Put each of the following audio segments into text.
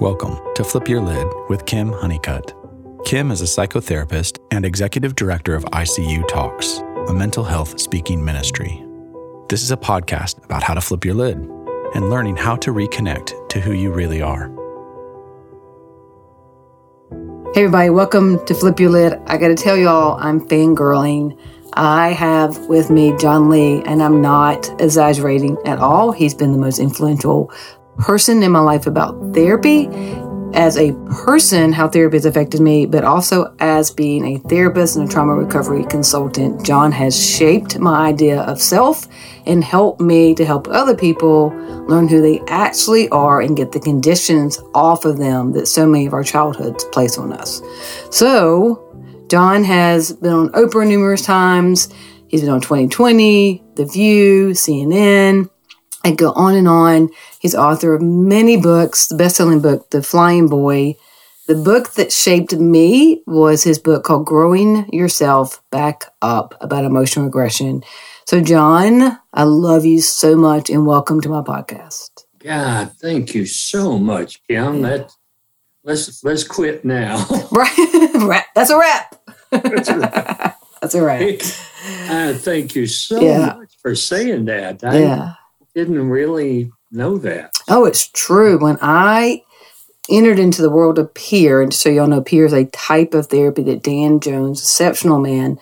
Welcome to Flip Your Lid with Kim Honeycutt. Kim is a psychotherapist and executive director of ICU Talks, a mental health speaking ministry. This is a podcast about how to flip your lid and learning how to reconnect to who you really are. Hey, everybody, welcome to Flip Your Lid. I got to tell y'all, I'm fangirling. I have with me John Lee, and I'm not exaggerating at all. He's been the most influential person in my life about therapy as a person, how therapy has affected me, but also as being a therapist and a trauma recovery consultant. John has shaped my idea of self and helped me to help other people learn who they actually are and get the conditions off of them that so many of our childhoods place on us. So, John has been on Oprah numerous times. He's been on 2020, The View, CNN. I go on and on. He's author of many books, the best-selling book, The Flying Boy. The book that shaped me was his book called Growing Yourself Back Up about emotional regression. So, John, I love you so much and welcome to my podcast. God, thank you so much, Kim. That let's let's quit now. right, that's a wrap. That's a wrap. that's a wrap. Uh, thank you so Yeah. much for saying that. I Yeah. Didn't really know that. Oh, it's true. When I entered into the world of peer, and so y'all know, peer is a type of therapy that Dan Jones, exceptional man,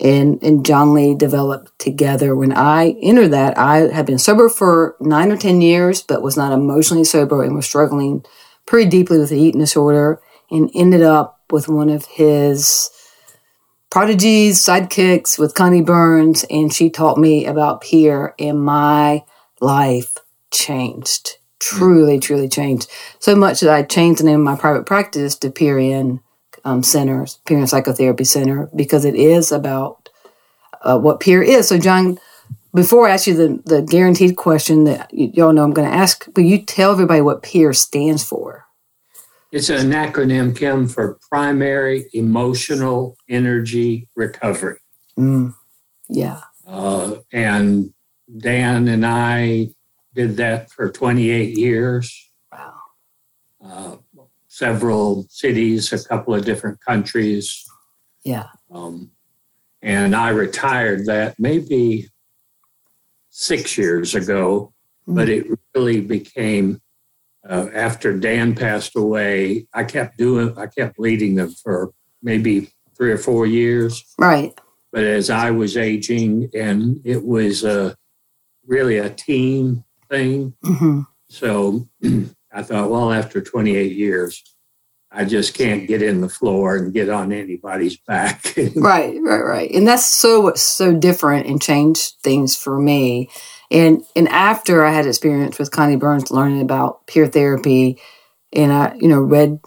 and, and John Lee developed together. When I entered that, I had been sober for nine or 10 years, but was not emotionally sober and was struggling pretty deeply with the eating disorder and ended up with one of his prodigies, sidekicks with Connie Burns. And she taught me about peer, and my life changed. Truly, truly changed. So much that I changed the name of my private practice to Peer In um, Center, Peer In Psychotherapy Center, because it is about uh, what peer is. So, John, before I ask you the, the guaranteed question that y- y'all know I'm going to ask, will you tell everybody what peer stands for? It's an acronym, Kim, for Primary Emotional Energy Recovery. Mm, yeah. Uh, and Dan and I did that for 28 years. Wow. Uh, several cities, a couple of different countries. Yeah. Um, and I retired that maybe six years ago, but it really became uh, after Dan passed away. I kept doing, I kept leading them for maybe three or four years. Right. But as I was aging, and it was uh, really a team thing, hmm so I thought, well, after 28 years, I just can't get in the floor and get on anybody's back. Right, right, right. And that's so what's so different and changed things for me. And and after I had experience with Connie Burns learning about peer therapy and I, you know, read,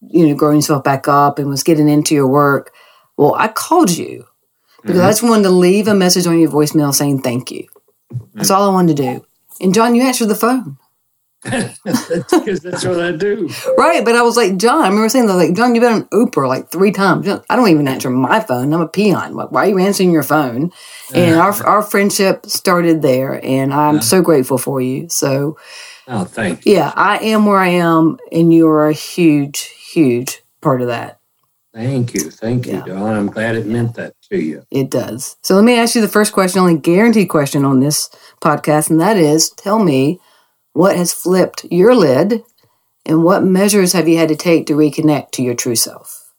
you know, growing yourself back up and was getting into your work, well, I called you because I just wanted to leave a message on your voicemail saying thank you. That's all I wanted to do. And John, you answered the phone. because that's what I do. Right, but I was like, John, I remember saying that, like, John, you've been on Oprah like three times. I don't even answer my phone. I'm a peon. Like, why are you answering your phone? And our our friendship started there, and I'm so grateful for you. So, Oh, thank you. yeah, I am where I am, and you are a huge, huge part of that. Thank you. Thank you, Yeah. Don. I'm glad it meant that to you. It does. So, let me ask you the first question, only guaranteed question on this podcast, and that is tell me what has flipped your lid, and what measures have you had to take to reconnect to your true self?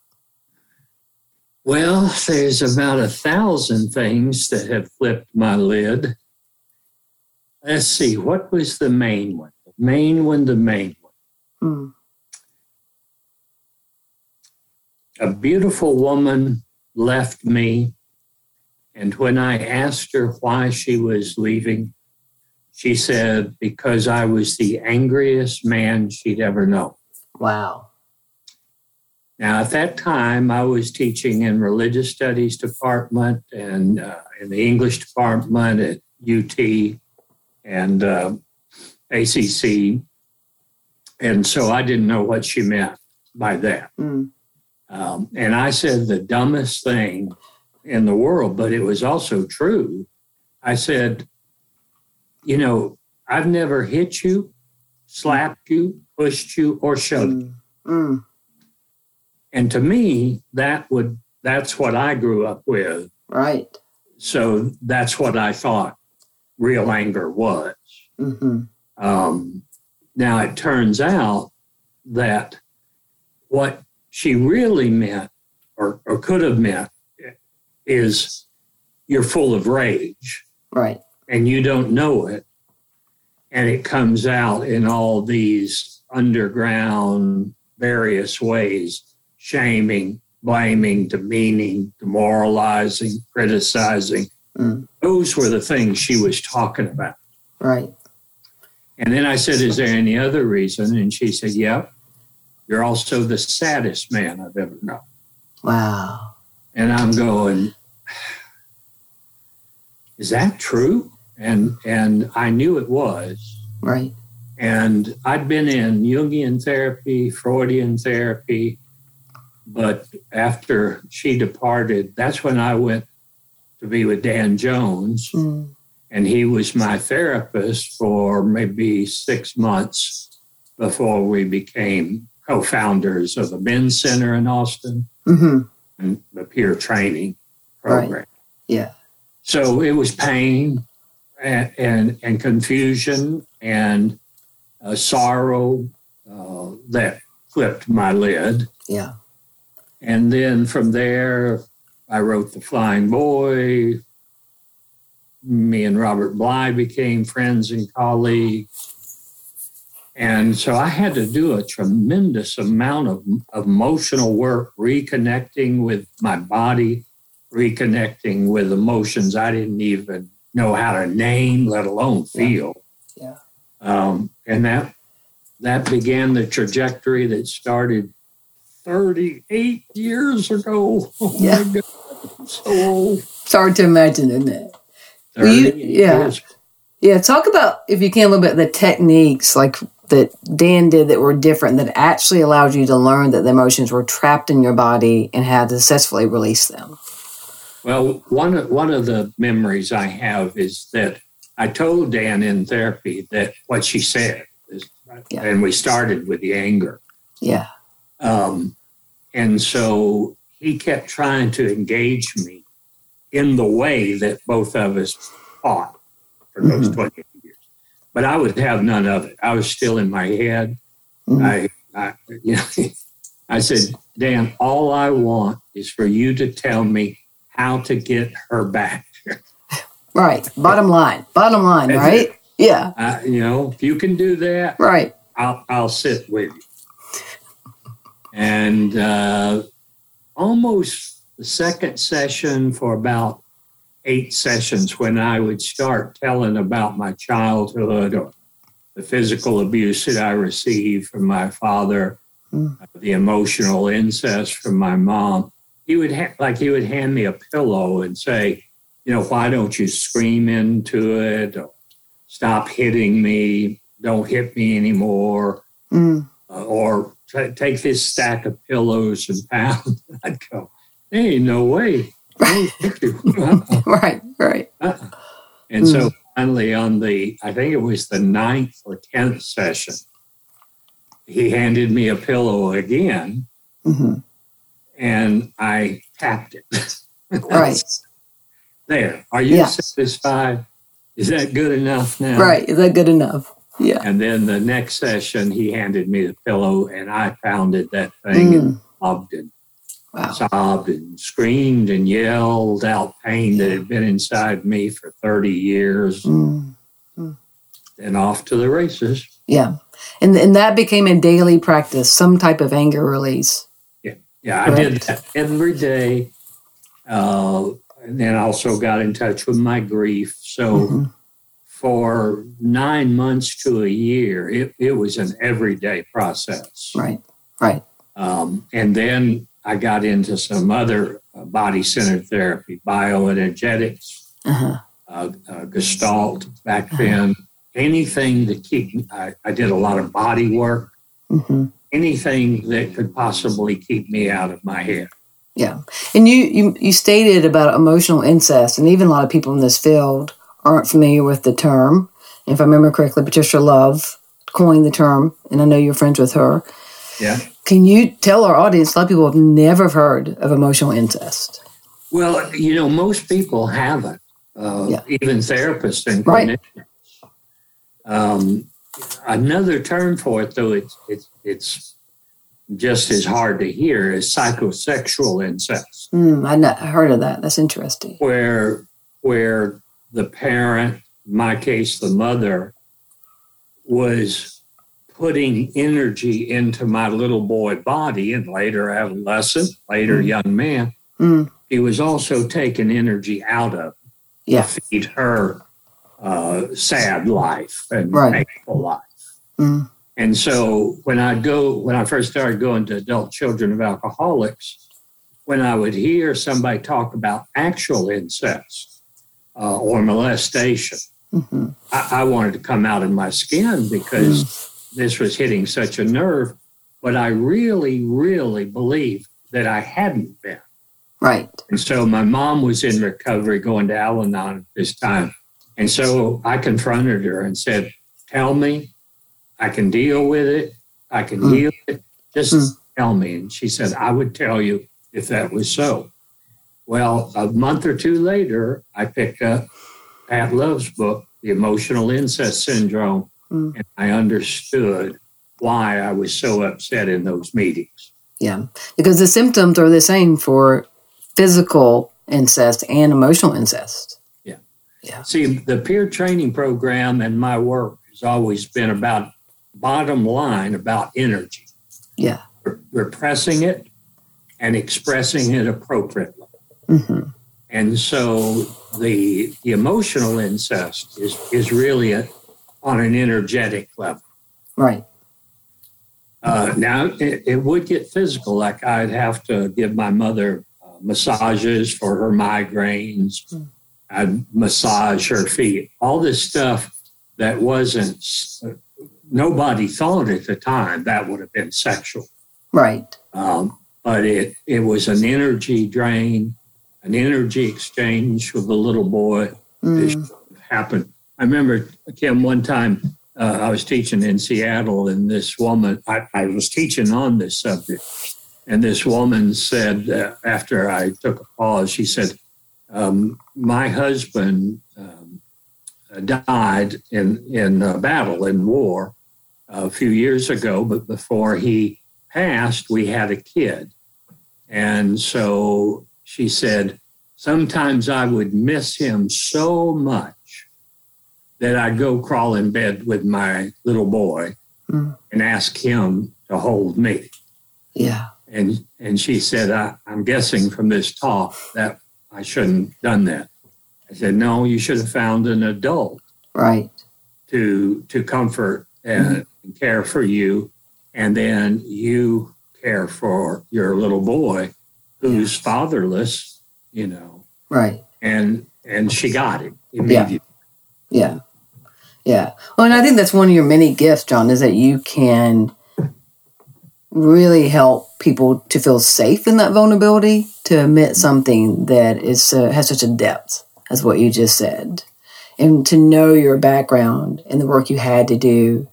Well, there's about a thousand things that have flipped my lid. Let's see, what was the main one? The main one, the main one. Hmm. A beautiful woman left me, and when I asked her why she was leaving, she said, because I was the angriest man she'd ever known. Wow. Now, at that time, I was teaching in religious studies department and uh, in the English department at UT and uh, ACC. And so I didn't know what she meant by that. Mm. Um, and I said the dumbest thing in the world, but it was also true. I said, You know, I've never hit you. slapped you, pushed you, or shoved you. Mm. Mm. And to me, that would that's what I grew up with. Right. So that's what I thought real anger was. Mm-hmm. Um, now it turns out that what she really meant or, or could have meant is you're full of rage Right. and you don't know it. And it comes out in all these underground various ways shaming, blaming, demeaning, demoralizing, criticizing. Mm. Those were the things she was talking about. Right. And then I said, Is there any other reason? And she said, Yep, you're also the saddest man I've ever known. Wow. And I'm going, Is that true? And and I knew it was. Right. And I'd been in Jungian therapy, Freudian therapy, but after she departed, that's when I went to be with Dan Jones. Mm. And he was my therapist for maybe six months before we became co founders of the Men's Center in Austin Mm-hmm. and the peer training program. Yeah. So it was pain and, and, and confusion and uh, sorrow uh, that flipped my lid. Yeah. And then from there, I wrote The Flying Boy. Me and Robert Bly became friends and colleagues. And so I had to do a tremendous amount of, of emotional work, reconnecting with my body, reconnecting with emotions I didn't even know how to name, let alone feel. Yeah. Um, and that that began the trajectory that started 38 years ago. Oh Yeah. my God. So old. It's hard to imagine, isn't it? You- yeah. years. Yeah. Talk about, if you can, a little bit the techniques like that Dan did that were different that actually allowed you to learn that the emotions were trapped in your body and how to successfully release them. Well, one of, one of the memories I have is that I told Dan in therapy that what she said, is, Yeah. and we started with the anger. Yeah. Um, and so he kept trying to engage me in the way that both of us fought for those Mhm. 20 years. But I would have none of it. I was still in my head. Mhm. I, I, you know, I said, Dan, all I want is for you to tell me how to get her back. Right. Bottom line. Bottom line, That's right? Yeah. I, you know, if you can do that, Right. I'll, I'll sit with you. And uh, almost the second session for about eight sessions, when I would start telling about my childhood or the physical abuse that I received from my father, Mm. the emotional incest from my mom, he would ha- like he would hand me a pillow and say, you know, why don't you scream into it? Or, Stop hitting me. Don't hit me anymore Mm. uh, or t- take this stack of pillows and pound. I'd go, there ain't no way. I won't hit you. Uh-uh, Right. Right. uh-uh. And so finally, on the, I think it was the ninth or tenth session, he handed me a pillow again hmm and I tapped it. Right. there. Are you Yeah. satisfied? Is that good enough now? Right. Is that good enough? Yeah. And then the next session, he handed me the pillow and I pounded that thing and Mm. sobbed and Wow. sobbed and screamed and yelled out pain that had been inside me for 30 years Mm. and off to the races. Yeah. And, and that became a daily practice, some type of anger release. Yeah, Yeah. I did that every day. Uh, and then also got in touch with my grief. So Mhm. for nine months to a year, it, it was an everyday process. Right. Right. Um, and then I got into some other uh, body centered therapy, bioenergetics, Uh-huh. uh, uh, Gestalt back then. Anything to keep I, I did a lot of body work, hmm anything that could possibly keep me out of my head. Yeah. And you, you you stated about emotional incest, and even a lot of people in this field aren't familiar with the term. If I remember correctly, Patricia Love coined the term, and I know you're friends with her. Yeah. Can you tell our audience? A lot of people have never heard of emotional incest. Well, you know, most people haven't, uh, Yeah. even therapists and Right. clinicians. Um, another term for it, though, it's, it's, it's just as hard to hear, is psychosexual incest, Mm, I not heard of that. That's interesting. where, where the parent, in my case, the mother, was putting energy into my little boy body and later adolescent, later Mm. young man. Mm, He was also taking energy out of yeah. to feed her uh, sad life and Right. painful life. Mm, And so when I go, when I first started going to adult children of alcoholics, when I would hear somebody talk about actual incest uh, or molestation, hmm I, I wanted to come out of my skin because this was hitting such a nerve. But I really, really believed that I hadn't been. Right. And so my mom was in recovery going to Al Anon at this time. And so I confronted her and said, Tell me, I can deal with it, I can Mm. heal it. Just Mm. tell me. And she said, I would tell you if that was so. Well, a month or two later, I picked up Pat Love's book, The Emotional Incest Syndrome, Mm. and I understood why I was so upset in those meetings. Yeah. Because the symptoms are the same for physical incest and emotional incest. Yeah. Yeah. See, the peer training program and my work has always been about bottom line about energy, Yeah. re- repressing it and expressing it appropriately. hmm And so the, the emotional incest is, is really a, on an energetic level. Right. Uh, now, it, it would get physical, like I'd have to give my mother uh, massages for her migraines. Mm. I'd massage her feet. All this stuff that wasn't, nobody thought at the time that would have been sexual. Right. Um, but it, it was an energy drain, an energy exchange with the little boy this Mm. happened. I remember, Kim, one time uh, I was teaching in Seattle, and this woman, I, I was teaching on this subject, and this woman said, uh, after I took a pause, she said, um, My husband um, died in, in battle, in war, a few years ago, but before he passed, we had a kid. And so she said, sometimes I would miss him so much that I'd go crawl in bed with my little boy Mm. and ask him to hold me. Yeah. And and she said, I, I'm guessing from this talk that I shouldn't have done that. I said, No, you should have found an adult Right. to to comfort and care for you, and then you care for your little boy who's fatherless, you know, Right. and and she got it immediately. Yeah. Yeah. Well, and I think that's one of your many gifts, John, is that you can really help people to feel safe in that vulnerability to admit something that is uh, has such a depth as what you just said, and to know your background and the work you had to do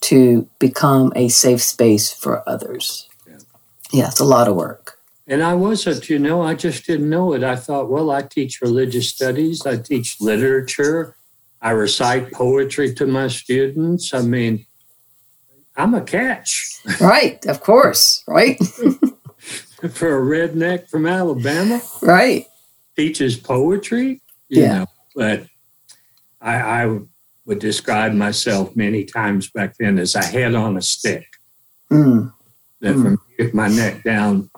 to become a safe space for others. Yeah. Yeah, it's a lot of work. And I wasn't, you know, I just didn't know it. I thought, well, I teach religious studies, I teach literature, I recite poetry to my students. I mean, I'm a catch Right. Of course. Right. for a redneck from Alabama. right. teaches poetry, you Yeah. know, but I, I would describe myself many times back then as a head on a stick. Mm. That Mm. from my neck down,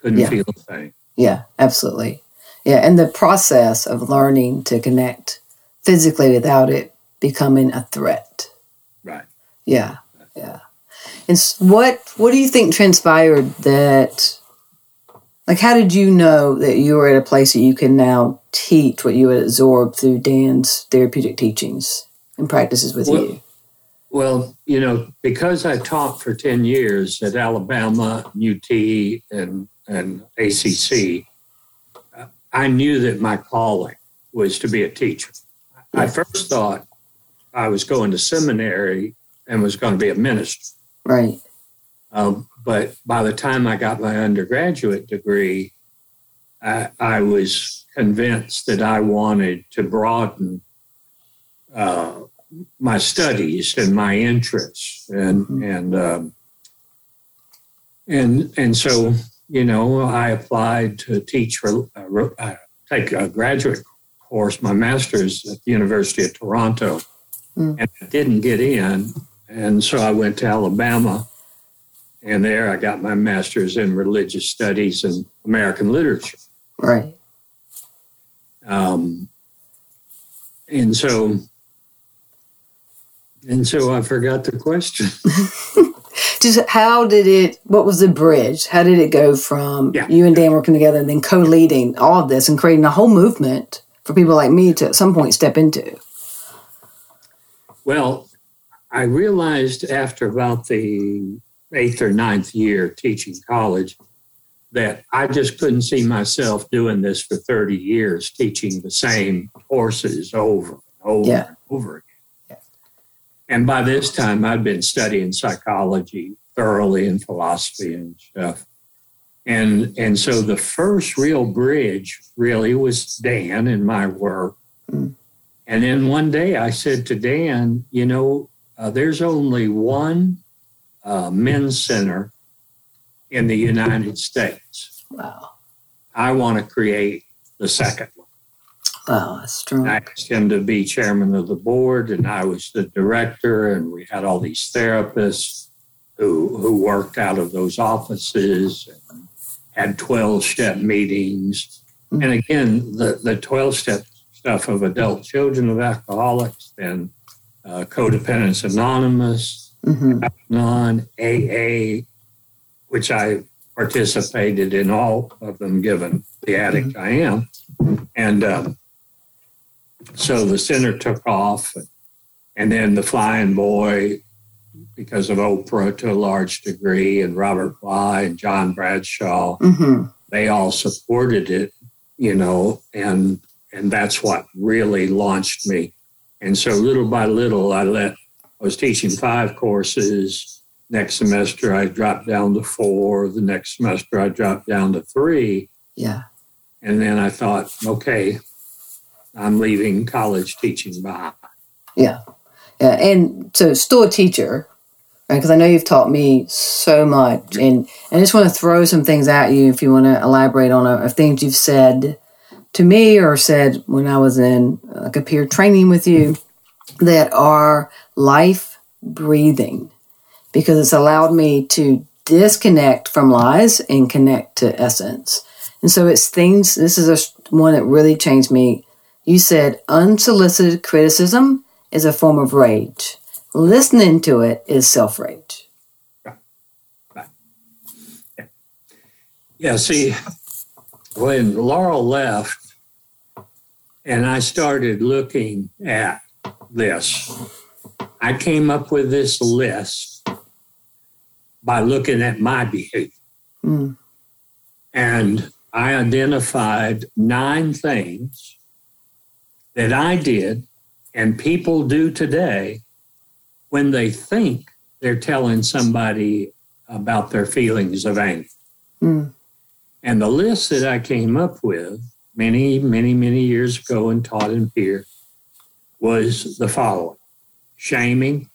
couldn't Yeah. feel a thing. Yeah, absolutely. Yeah, and the process of learning to connect physically without it becoming a threat. Right. Yeah, yeah. And what what do you think transpired that? Like, how did you know that you were at a place that you can now teach what you had absorbed through Dan's therapeutic teachings and practices with Well- you? Well, you know, because I taught for 10 years at Alabama, UT, and, and ACC, I knew that my calling was to be a teacher. I first thought I was going to seminary and was going to be a minister. Right. Um, but by the time I got my undergraduate degree, I, I was convinced that I wanted to broaden uh, my studies and my interests, and mm-hmm. and um, and and so you know I applied to teach for uh, uh, take a graduate course, my master's at the University of Toronto, mm. and I didn't get in, and so I went to Alabama, and there I got my master's in religious studies and American literature. Right. Um, and so and so I forgot the question. Just how did it, what was the bridge? How did it go from yeah. you and Dan working together and then co leading all of this and creating a whole movement for people like me to at some point step into? Well, I realized after about the eighth or ninth year teaching college that I just couldn't see myself doing this for 30 years, teaching the same courses over and over yeah. and over again. And by this time, I'd been studying psychology thoroughly and philosophy and stuff. And, and so the first real bridge really was Dan and my work. Mm. And then one day I said to Dan, you know, uh, there's only one uh, men's center in the United States. Wow. I want to create the second one. Wow, that's true. I asked him to be chairman of the board, and I was the director, and we had all these therapists who who worked out of those offices and had 12 step meetings. Mm-hmm. And again, the, the 12 step stuff of adult children of alcoholics and uh, Codependence Anonymous, mm-hmm. non AA, which I participated in all of them, given the addict mm-hmm. I am. And um, so the center took off, and then the Flying Boy, because of Oprah to a large degree, and Robert Bly and John Bradshaw, mm-hmm. they all supported it, you know, and and that's what really launched me. And so little by little, I let I was teaching five courses. Next semester, I dropped down to four. The next semester, I dropped down to three. Yeah. And then I thought, okay, I'm leaving college teaching behind. Yeah. Yeah. And so still a teacher? Because I know you've taught me so much. And, and I just want to throw some things at you if you want to elaborate on uh, a, a things you've said to me or said when I was in like a peer training with you that are life breathing because it's allowed me to disconnect from lies and connect to essence. And so it's things, this is a, one that really changed me you said unsolicited criticism is a form of rage. Listening to it is self rage. Yeah, see, when Laurel left and I started looking at this, I came up with this list by looking at my behavior. Mm. And I identified nine things that I did and people do today when they think they're telling somebody about their feelings of anger. Mm. And the list that I came up with many, many, many years ago and taught in peer was the following shaming,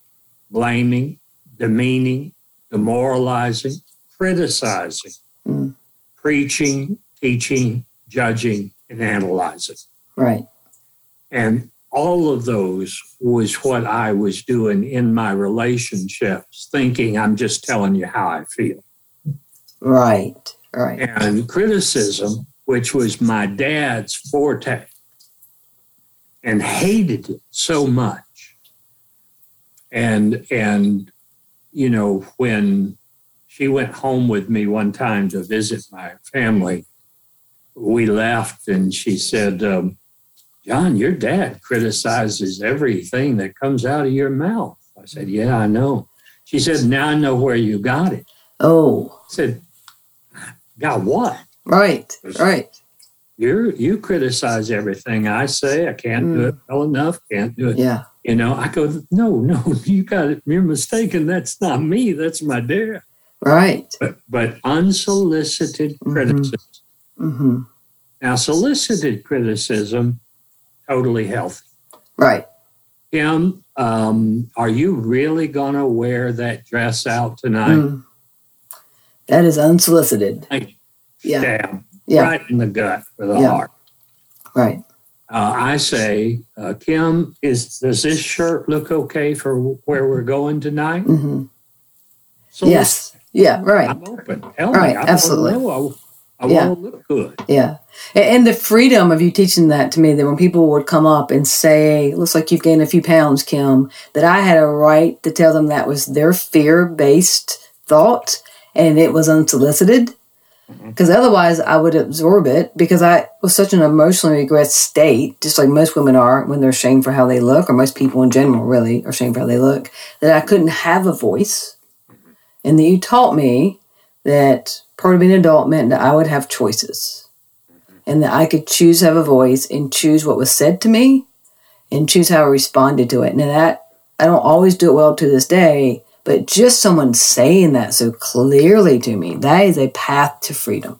blaming, demeaning, demoralizing, criticizing, mm. preaching, teaching, judging, and analyzing. Right. And all of those was what I was doing in my relationships, thinking I'm just telling you how I feel. Right, right. And criticism, which was my dad's forte, and hated it so much. And and you know, when she went home with me one time to visit my family, we left and she said, um, John, your dad criticizes everything that comes out of your mouth. I said, Yeah, I know. She said, Now I know where you got it. Oh. I said, Got what? Right, right. you you criticize everything I say. I can't mm. do it well enough. Can't do it. Yeah. You know, I go, no, no, you got it. You're mistaken. That's not me. That's my dad. Right. But, but unsolicited mm-hmm. criticism. Mm-hmm. Now, solicited criticism, totally healthy. Right. Kim, um, are you really going to wear that dress out tonight? Mm. That is unsolicited. Like, yeah. Stab yeah. right in the gut for the yeah. heart. Right. Uh, I say, uh, Kim, is does this shirt look okay for where we're going tonight? Mm-hmm. So yes. Yeah. Right. I'm open. Tell right. Me. Absolutely. I, yeah. want to look good. Yeah. And the freedom of you teaching that to me, that when people would come up and say, looks like you've gained a few pounds, Kim, that I had a right to tell them that was their fear based thought and it was unsolicited because otherwise I would absorb it because I was such an emotionally regressed state, just like most women are when they're ashamed for how they look, or most people in general really are ashamed for how they look, that I couldn't have a voice. And that you taught me that part of being an adult meant that I would have choices and that I could choose to have a voice and choose what was said to me and choose how I responded to it. And that I don't always do it well to this day, but just someone saying that so clearly to me, that is a path to freedom.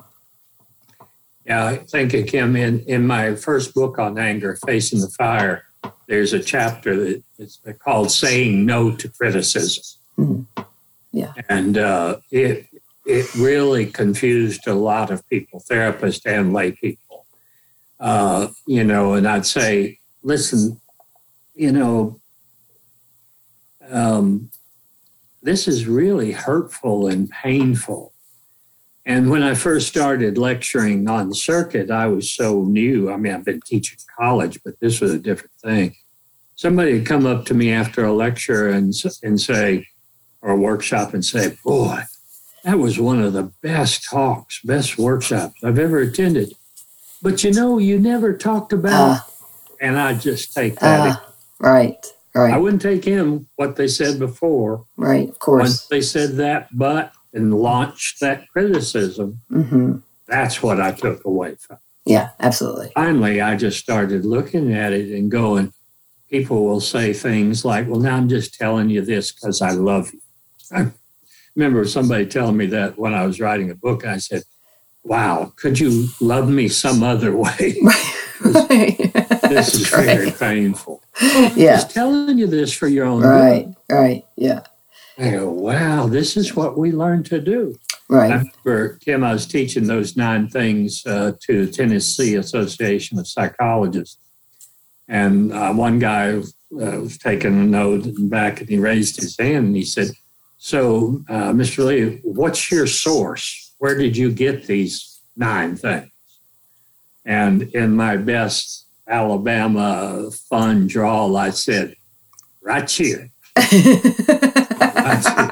Yeah, thank you, Kim. In, in my first book on anger, Facing the Fire, there's a chapter that is called Saying No to Criticism. Mm-hmm. Yeah. And uh, it, it really confused a lot of people, therapists and lay people. Uh, you know, and I'd say, listen, you know, um, this is really hurtful and painful. And when I first started lecturing on circuit, I was so new. I mean, I've been teaching college, but this was a different thing. Somebody would come up to me after a lecture and, and say, or a workshop and say, Boy, that was one of the best talks, best workshops I've ever attended. But you know, you never talked about, uh, and I just take that. Uh, right. Right. I wouldn't take in what they said before. Right, of course. Once they said that, but and launched that criticism, mm-hmm. that's what I took away from. Yeah, absolutely. Finally, I just started looking at it and going, people will say things like, well, now I'm just telling you this because I love you. I remember somebody telling me that when I was writing a book. I said, wow, could you love me some other way? right. this is right. very painful. Yeah. Just telling you this for your own right, good. Right, yeah. I go, wow, this is what we learn to do. Right. For Kim, I was teaching those nine things uh, to the Tennessee Association of Psychologists. And uh, one guy uh, was taking a note back and he raised his hand and he said, So, uh, Mr. Lee, what's your source? Where did you get these nine things? And in my best Alabama fun drawl, I said, right here. right here.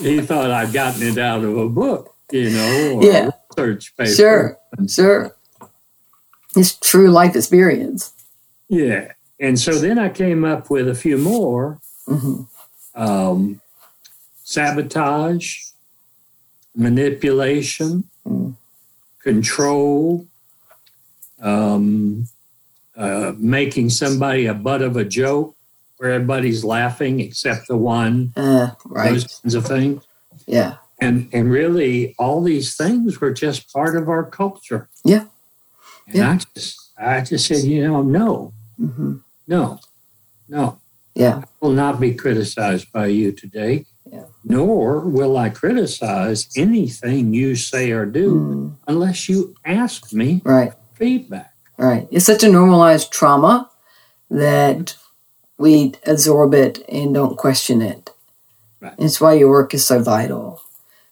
He thought I'd gotten it out of a book, you know, or yeah. research paper. Sure, sure. It's true life experience. Yeah. And so then I came up with a few more mm-hmm. Um, sabotage, manipulation, mm. control, um, uh, making somebody a butt of a joke where everybody's laughing except the one, uh, right. those kinds of things. Yeah. And, and really, all these things were just part of our culture. Yeah. And yeah. I just, I just said, you know, no, mm-hmm. no, no. Yeah. I will not be criticized by you today. Yeah. Nor will I criticize anything you say or do mm. unless you ask me right feedback. Right. It's such a normalized trauma that we absorb it and don't question it. Right. It's why your work is so vital.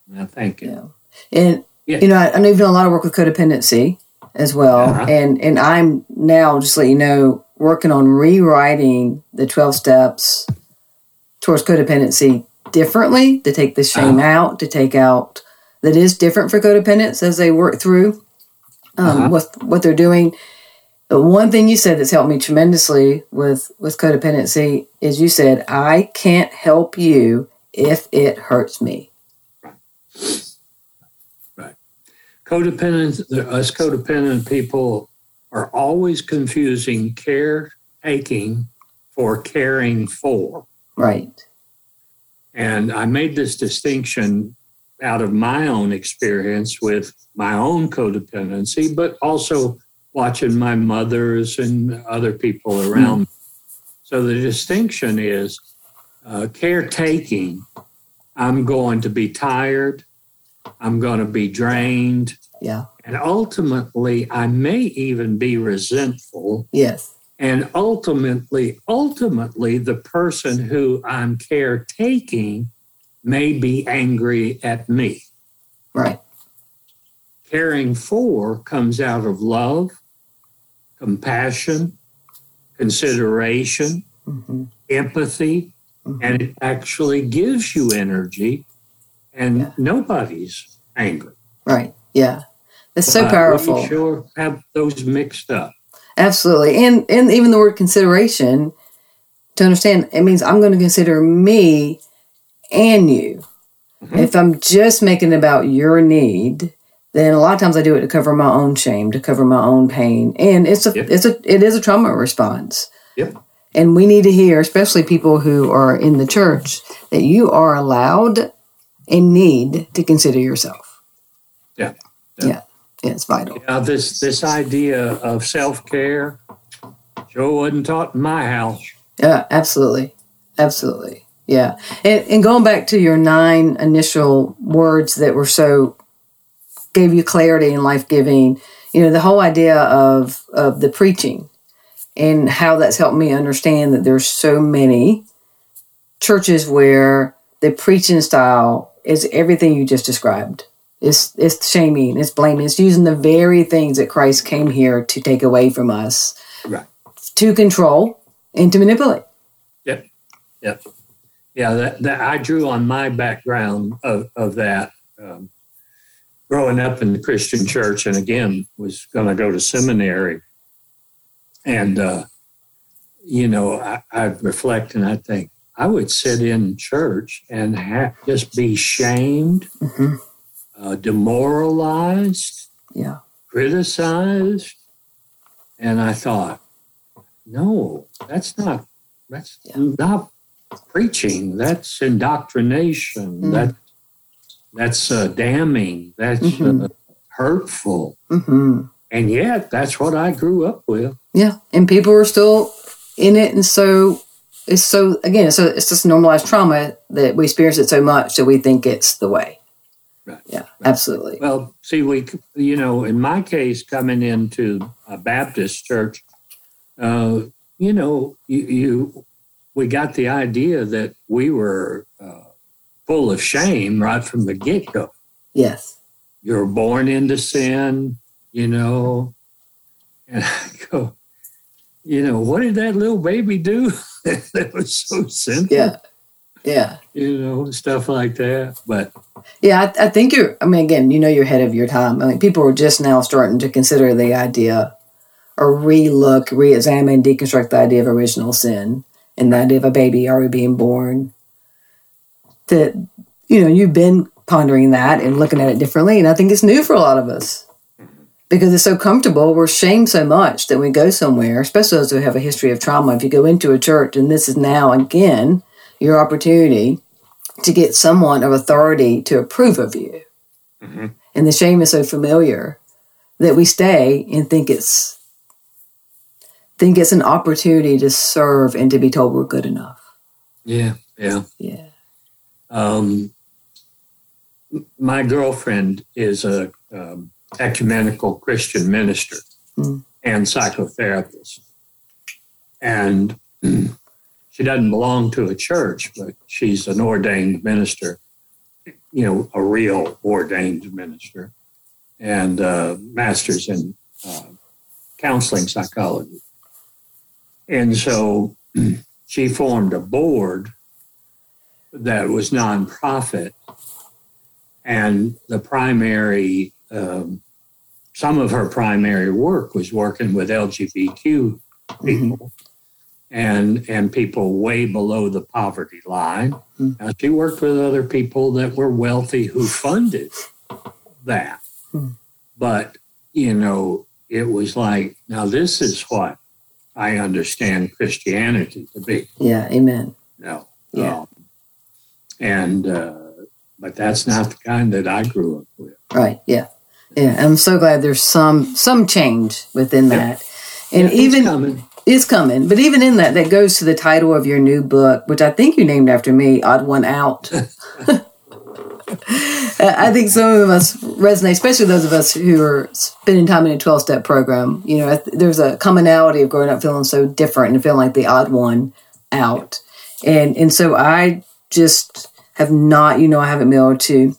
Well, thank you. Yeah. And yeah. you know, I, I know you've done a lot of work with codependency as well. Uh-huh. And and I'm now just let you know working on rewriting the 12 steps towards codependency differently to take the shame uh-huh. out, to take out that is different for codependents as they work through um, uh-huh. what what they're doing. The one thing you said that's helped me tremendously with with codependency is you said I can't help you if it hurts me. Right. codependent, us codependent people are always confusing caretaking for caring for. Right. And I made this distinction out of my own experience with my own codependency, but also watching my mothers and other people around. Mm. So the distinction is uh, caretaking. I'm going to be tired. I'm going to be drained. Yeah. And ultimately, I may even be resentful. Yes. And ultimately, ultimately, the person who I'm caretaking may be angry at me. Right. Caring for comes out of love, compassion, consideration, mm-hmm. empathy, mm-hmm. and it actually gives you energy, and yeah. nobody's angry. Right. Yeah. It's so powerful. We sure have those mixed up. Absolutely. And and even the word consideration, to understand, it means I'm going to consider me and you. Mm-hmm. If I'm just making about your need, then a lot of times I do it to cover my own shame, to cover my own pain, and it's a yep. it's a it is a trauma response. Yep. And we need to hear, especially people who are in the church, that you are allowed and need to consider yourself. Yeah. Yeah. yeah. Yeah it's vital. Yeah, this this idea of self care, Joe wasn't taught in my house. Yeah, absolutely, absolutely. Yeah, and, and going back to your nine initial words that were so gave you clarity and life giving. You know, the whole idea of of the preaching and how that's helped me understand that there's so many churches where the preaching style is everything you just described. It's it's shaming, it's blaming, it's using the very things that Christ came here to take away from us, right? To control and to manipulate. Yep, yep, yeah. That, that I drew on my background of of that. Um, growing up in the Christian church, and again was going to go to seminary, and uh, you know, I, I reflect and I think I would sit in church and have, just be shamed, mm-hmm. Uh, demoralized, yeah, criticized, and I thought, no, that's not that's yeah. not preaching. That's indoctrination. Mm. That that's uh, damning. That's mm-hmm. uh, hurtful. Mm-hmm. And yet, that's what I grew up with. Yeah, and people are still in it, and so it's so again, so it's just normalized trauma that we experience it so much that we think it's the way. Right. Yeah, right. absolutely. Well, see, we, you know, in my case, coming into a Baptist church, uh, you know, you, you, we got the idea that we were uh, full of shame right from the get go. Yes. You're born into sin, you know. And I go, you know, what did that little baby do? that was so sinful? Yeah. Yeah. You know, stuff like that. But yeah, I, I, think you're, I mean, again, you know, you're ahead of your time. I mean, people are just now starting to consider the idea or relook, re examine, deconstruct the idea of original sin and the idea of a baby already being born that you know you've been pondering that and looking at it differently and i think it's new for a lot of us because it's so comfortable we're shamed so much that we go somewhere especially those who have a history of trauma if you go into a church and this is now again your opportunity to get someone of authority to approve of you. Mm-hmm. and the shame is so familiar that we stay and think it's think it's an opportunity to serve and to be told we're good enough. Yeah yeah. Yeah. Um, my girlfriend is a um, ecumenical Christian minister mm. and psychotherapist, and she doesn't belong to a church, but she's an ordained minister. You know, a real ordained minister, and uh, masters in uh, counseling psychology. And so she formed a board that was nonprofit, and the primary, um, some of her primary work was working with LGBTQ people. Mm-hmm. And, and people way below the poverty line. Mm-hmm. Now, she worked with other people that were wealthy who funded that. Mm-hmm. but you know, it was like, now this is what I understand Christianity to be. Yeah, amen. No. Yeah. Um, and, uh, but that's not the kind that I grew up with. Right. Yeah. Yeah. I'm so glad there's some some change within Yeah. that. And Yeah, even is coming. But even in that, that goes to the title of your new book, which I think you named after me, Odd One Out. I think some of us resonate, especially those of us who are spending time in a 12 step program. You know, there's a commonality of growing up feeling so different and feeling like the odd one out. And, and so I just have not, you know, I haven't been able to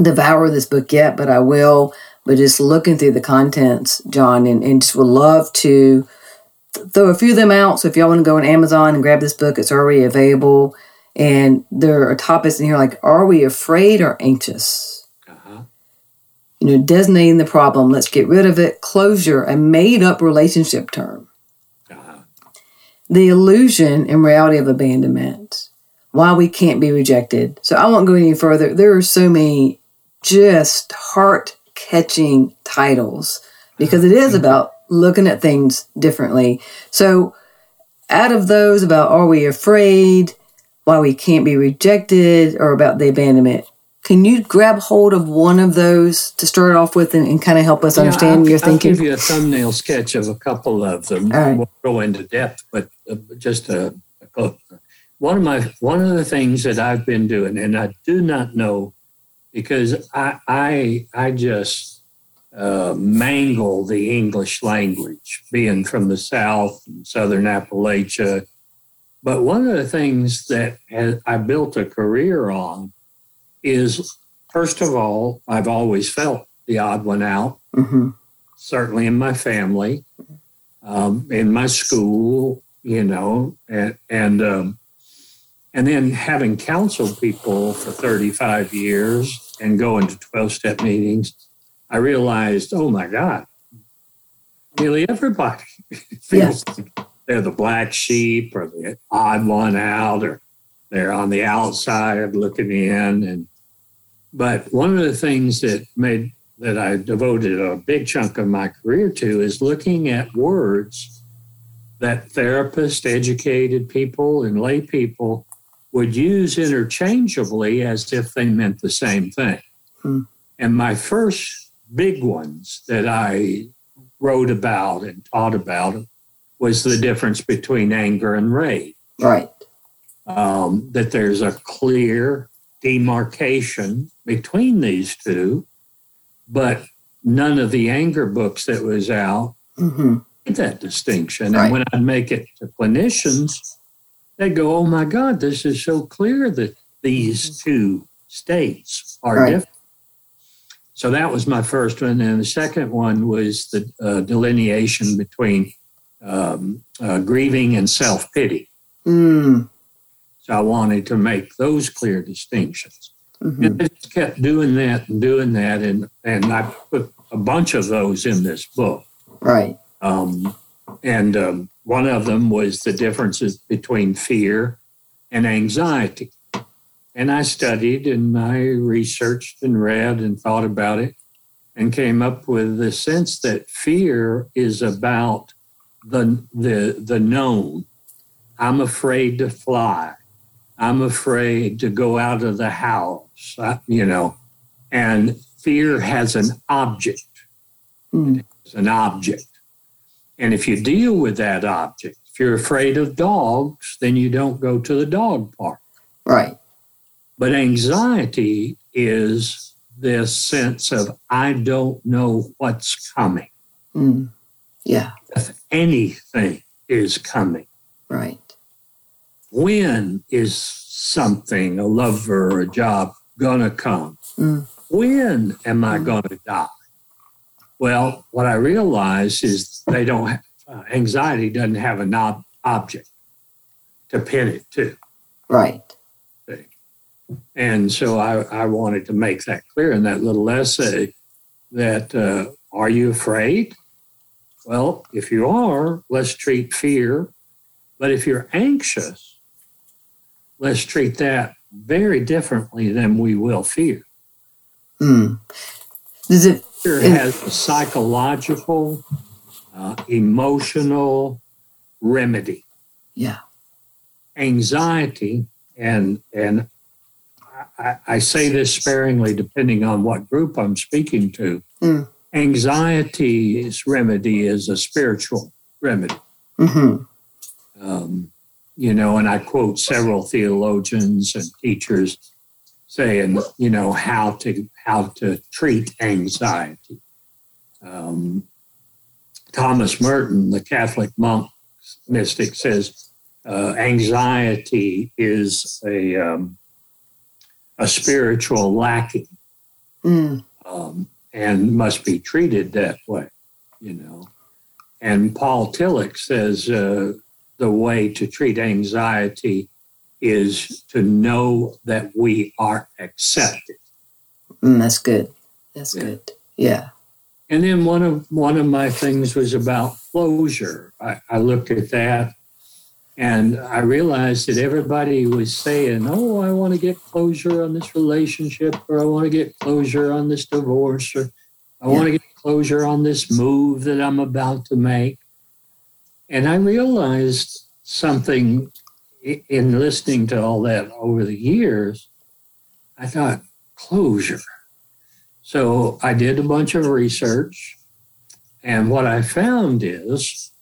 devour this book yet, but I will. But just looking through the contents, John, and, and just would love to throw a few of them out. So if y'all want to go on Amazon and grab this book, it's already available. And there are topics in here like, are we afraid or anxious? Uh-huh. You know, designating the problem, let's get rid of it. Closure, a made up relationship term. Uh-huh. The illusion and reality of abandonment. Why we can't be rejected. So I won't go any further. There are so many just heart catching titles because it is about looking at things differently. So, out of those about are we afraid, why we can't be rejected, or about the abandonment, can you grab hold of one of those to start off with and, and kind of help us Yeah, understand I'll, your I'll thinking? give you a thumbnail sketch of a couple of them. All right. Won't go into depth, but uh, just a, a one of my one of the things that I've been doing, and I do not know because I I I just uh, mangle the English language, being from the South and Southern Appalachia. But one of the things that has, I built a career on is, first of all, I've always felt the odd one out hmm certainly in my family, um, in my school, you know, and and um, and then having counseled people for 35 years and going to 12 step meetings, I realized, oh my God, nearly everybody feels like they're the black sheep or the odd one out or they're on the outside looking in and but one of the things that made that I devoted a big chunk of my career to is looking at words that therapists, educated people, and lay people would use interchangeably as if they meant the same thing. Hmm. And my first big ones that I wrote about and taught about was the difference between anger and rage. Right. Um, that there's a clear demarcation between these two, but none of the anger books that was out hmm made that distinction. Right. And when I'd make it to clinicians, they'd go, "Oh my God, this is so clear that these two states are Right. different." So that was my first one, and the second one was the uh, delineation between um, uh, grieving and self pity. Mm. So I wanted to make those clear distinctions. hmm And I just kept doing that and doing that, and and I put a bunch of those in this book. Right. Um, and um, one of them was the differences between fear and anxiety. And I studied and I researched and read and thought about it and came up with the sense that fear is about the, the, the known. I'm afraid to fly. I'm afraid to go out of the house, uh, you know, and fear has an object. Mm. It's an object. And if you deal with that object, if you're afraid of dogs, then you don't go to the dog park. Right. But anxiety is this sense of, I don't know what's coming. Mm. Yeah. If anything is coming, Right. when is something, a lover or a job, gonna come? Mm. When am I gonna die? Well, what I realize is they don't have, uh, anxiety doesn't have an ob- object to pin it to. Right. And so I, I wanted to make that clear in that little essay that uh, are you afraid? Well, if you are, let's treat fear. But if you're anxious, let's treat that very differently than we will fear. Mm. Does it Closure has a psychological, uh, emotional remedy. Yeah. Anxiety, and and I, I say this sparingly, depending on what group I'm speaking to. Mm. Anxiety's remedy is a spiritual remedy. hmm Um, you know, and I quote several theologians and teachers saying, you know, how to how to treat anxiety. Um, Thomas Merton, the Catholic monk mystic, says uh, anxiety is a um, a spiritual lacking Mm. um, and must be treated that way, you know. And Paul Tillich says uh, the way to treat anxiety is to know that we are accepted. Mm, that's good. That's Yeah. good. Yeah. And then one of one of my things was about closure. I, I looked at that and I realized that everybody was saying, Oh, I want to get closure on this relationship, or I want to get closure on this divorce, or I want to get closure on this move that I'm about to make. And I realized something in listening to all that over the years. I thought, closure. So I did a bunch of research, and what I found is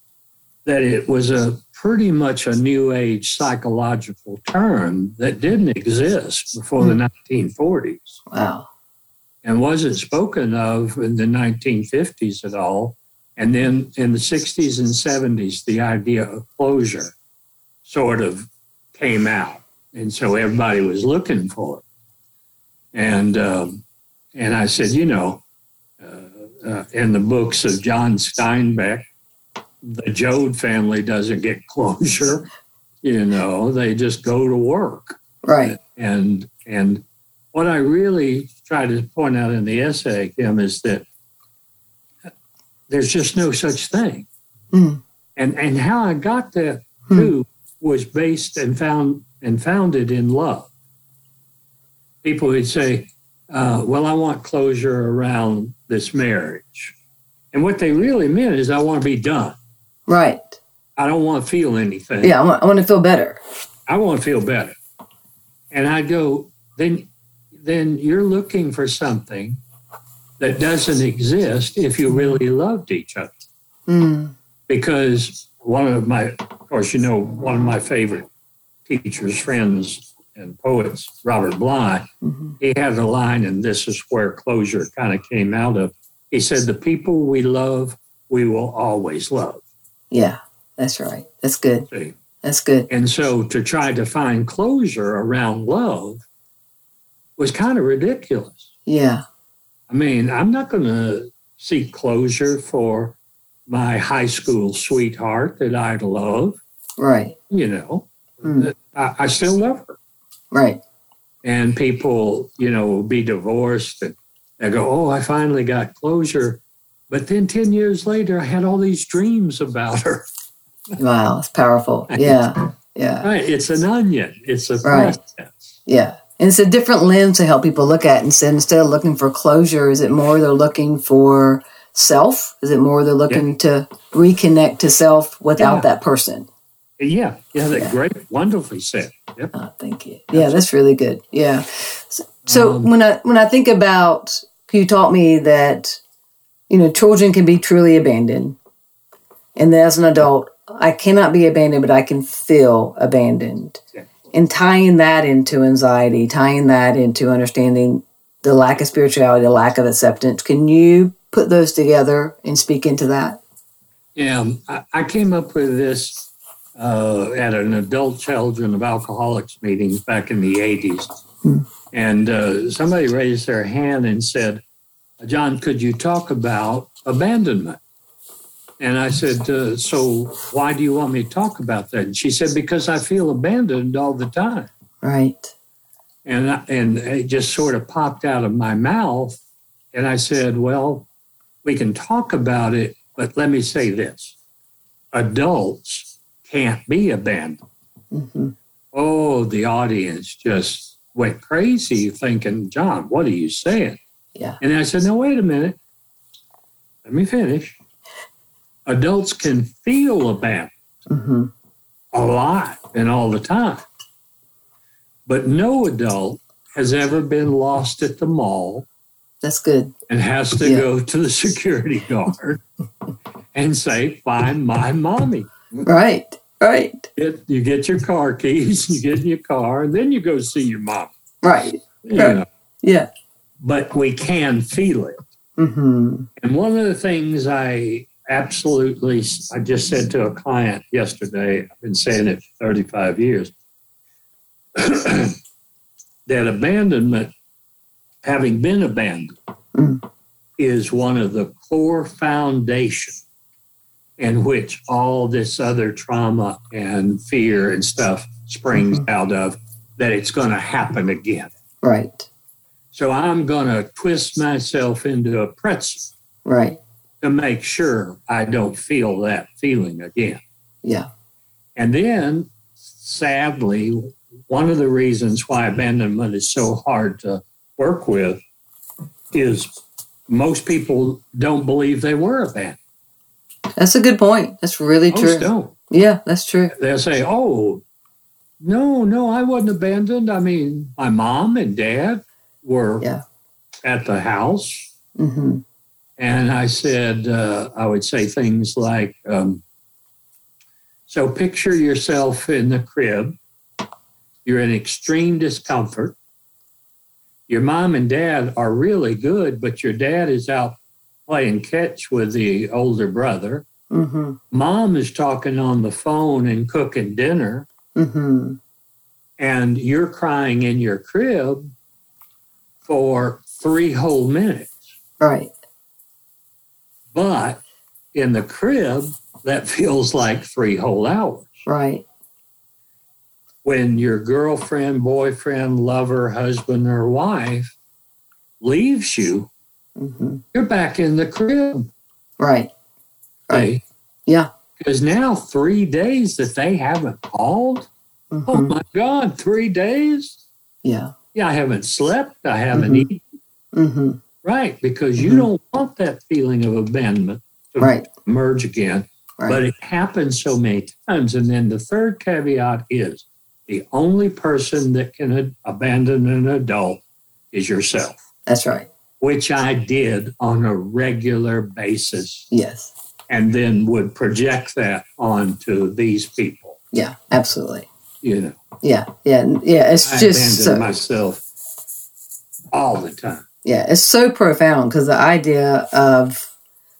that it was a pretty much a new age psychological term that didn't exist before the 1940s Wow. and wasn't spoken of in the 1950s at all. And then in the 60s and 70s, the idea of closure sort of came out. And so everybody was looking for it. And, um, and I said, you know, uh, uh, in the books of John Steinbeck, the Joad family doesn't get closure. You know, they just go to work Right. and and what I really try to point out in the essay, Kim, is that there's just no such thing. Mm. And and how I got there Hmm. too was based and found and founded in love. People would say, uh, "Well, I want closure around this marriage," and what they really meant is, "I want to be done. Right. I don't want to feel anything." Yeah. I want, I want to feel better. I want to feel better. And I go, then then you're looking for something that doesn't exist if you really loved each other. Mm. Because one of my, of course, you know, one of my favorite teachers, friends, and poets, Robert Bly, hmm he had a line, and this is where closure kind of came out of. He said, The people we love, we will always love. Yeah. That's right. That's good. See? That's good. And so to try to find closure around love was kind of ridiculous. Yeah. I mean, I'm not going to seek closure for my high school sweetheart that I love, Right. you know. Mm. I, I still love her. Right. And people, you know, will be divorced and they go, Oh, I finally got closure. But then 10 years later, I had all these dreams about her. Wow. It's powerful. Yeah. Yeah. Right. It's an onion, it's a Right. process. Yeah. And it's a different lens to help people look at. And so instead of looking for closure, is it more they're looking for self? Is it more they're looking to reconnect to self without Yeah. that person? Yeah. Yeah. That Yeah. great, wonderfully said. Yep. Oh, thank you. Yeah, that's really good. Yeah. So, so Um, when I when I think about you taught me that you know children can be truly abandoned, and as an adult I cannot be abandoned, but I can feel abandoned. Yeah. And tying that into anxiety, tying that into understanding the lack of spirituality, the lack of acceptance. Can you put those together and speak into that? Yeah, um, I, came up with this uh, at an adult children of alcoholics meeting back in the 80s. Hmm. And uh, somebody raised their hand and said, John, could you talk about abandonment? And I said, uh, So why do you want me to talk about that? And she said, Because I feel abandoned all the time. Right. And, I, and it just sort of popped out of my mouth. And I said, Well, we can talk about it, but let me say this adults can't be abandoned. hmm Oh, the audience just went crazy thinking, John, what are you saying? Yeah. And I said, No, wait a minute. let me finish. Adults can feel abandoned hmm a lot and all the time. But no adult has ever been lost at the mall That's good. and has to Yeah. go to the security guard and say, Find my mommy. Right. Right. You get your car keys, you get in your car, and then you go see your mom. Right. Right. know, Yeah. But we can feel it. hmm And one of the things I absolutely, I just said to a client yesterday, I've been saying it for 35 years, that abandonment, having been abandoned, Mm. is one of the core foundation in which all this other trauma and fear and stuff springs out of, that it's going to happen again. Right. So I'm going to twist myself into a pretzel Right. to make sure I don't feel that feeling again. Yeah. And then, sadly, one of the reasons why abandonment is so hard to work with is most people don't believe they were abandoned. That's a good point. That's really Most true. don't. Yeah, that's true. They'll say, "Oh, no, no, I wasn't abandoned. I mean, my mom and dad were Yeah. at the house." hmm And I said, uh, I would say things like, um, so picture yourself in the crib. You're in extreme discomfort. Your mom and dad are really good, but your dad is out playing catch with the older brother. hmm Mom is talking on the phone and cooking dinner, hmm and you're crying in your crib for three whole minutes. Right. But in the crib, that feels like three whole hours. Right. When your girlfriend, boyfriend, lover, husband, or wife leaves you, hmm you're back in the crib. Right. Right. Yeah. Because now three days that they haven't called. hmm Oh my God, three days? Yeah. Yeah, I haven't slept. I haven't Mhm. eaten. hmm Right. Because you Mhm. don't want that feeling of abandonment to Right. emerge again. Right. But it happens so many times. And then the third caveat is the only person that can abandon an adult is yourself, That's right. which I did on a regular basis Yes. and then would project that onto these people. Yeah. Absolutely. You know, Yeah. Yeah. Yeah. It's I just so. myself all the time. Yeah, it's so profound because the idea of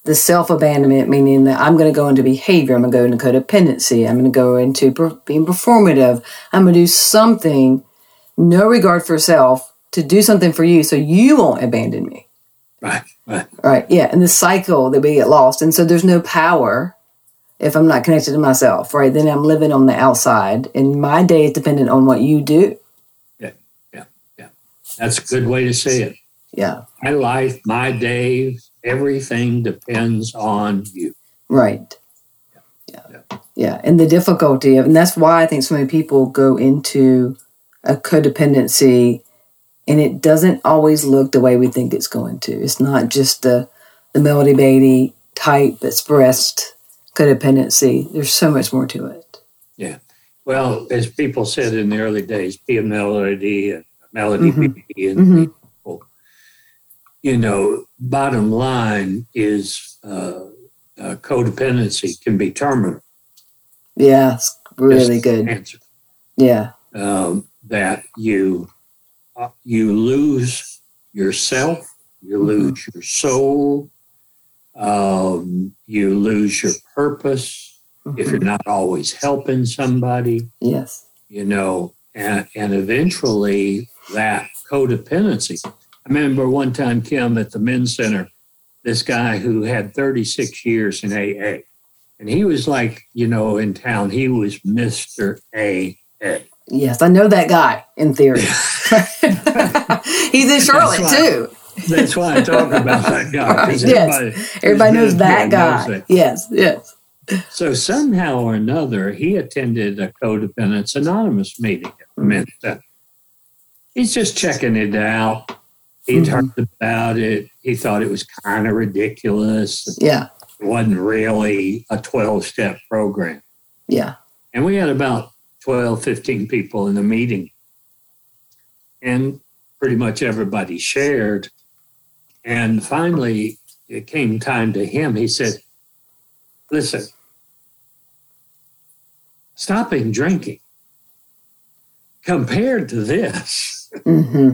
the self abandonment, meaning that I'm going to go into behavior, I'm going to go into codependency, I'm going to go into per- being performative, I'm going to do something, no regard for self, to do something for you so you won't abandon me. Right. Right. Right. Yeah. And the cycle that we get lost. And so there's no power if I'm not connected to myself, right? Then I'm living on the outside and my day is dependent on what you do. Yeah, yeah, yeah. That's a good way to say it. Yeah. My life, my days, everything depends on you. Right. Yeah. Yeah. And the difficulty of, and that's why I think so many people go into a codependency and it doesn't always look the way we think it's going to. It's not just the, the Melody Beattie type expressed codependency. There's so much more to it. Yeah. Well, as people said in the early days, be a melody and melody Mhm. be and Mhm. people. You know, bottom line is uh, uh, codependency can be terminal. Yeah. It's really good. Answer Yeah. um, that you uh, you lose yourself, you Mhm. lose your soul, um, you lose your purpose if you're Mhm. not always helping somebody. Yes. you know, and, and eventually that codependency. I remember one time, Kim, at the men's center, this guy who had 36 years in AA, and he was like, you know, in town, he was Mr. AA. Yes. I know that guy in theory. He's in Charlotte That's too. That's why I talk about that guy. Yes. everybody- Everybody knows that here knows guy. Yes. Yes. So somehow or another, he attended a Codependence Anonymous meeting at men's center. He's just checking it out. He'd Mhm. heard about it. He thought it was kind of ridiculous. Yeah. It wasn't really a 12 step program. Yeah. And we had about 12, 15 people in the meeting. And pretty much everybody shared. And finally, it came time to him. He said, Listen, stopping drinking compared to this hmm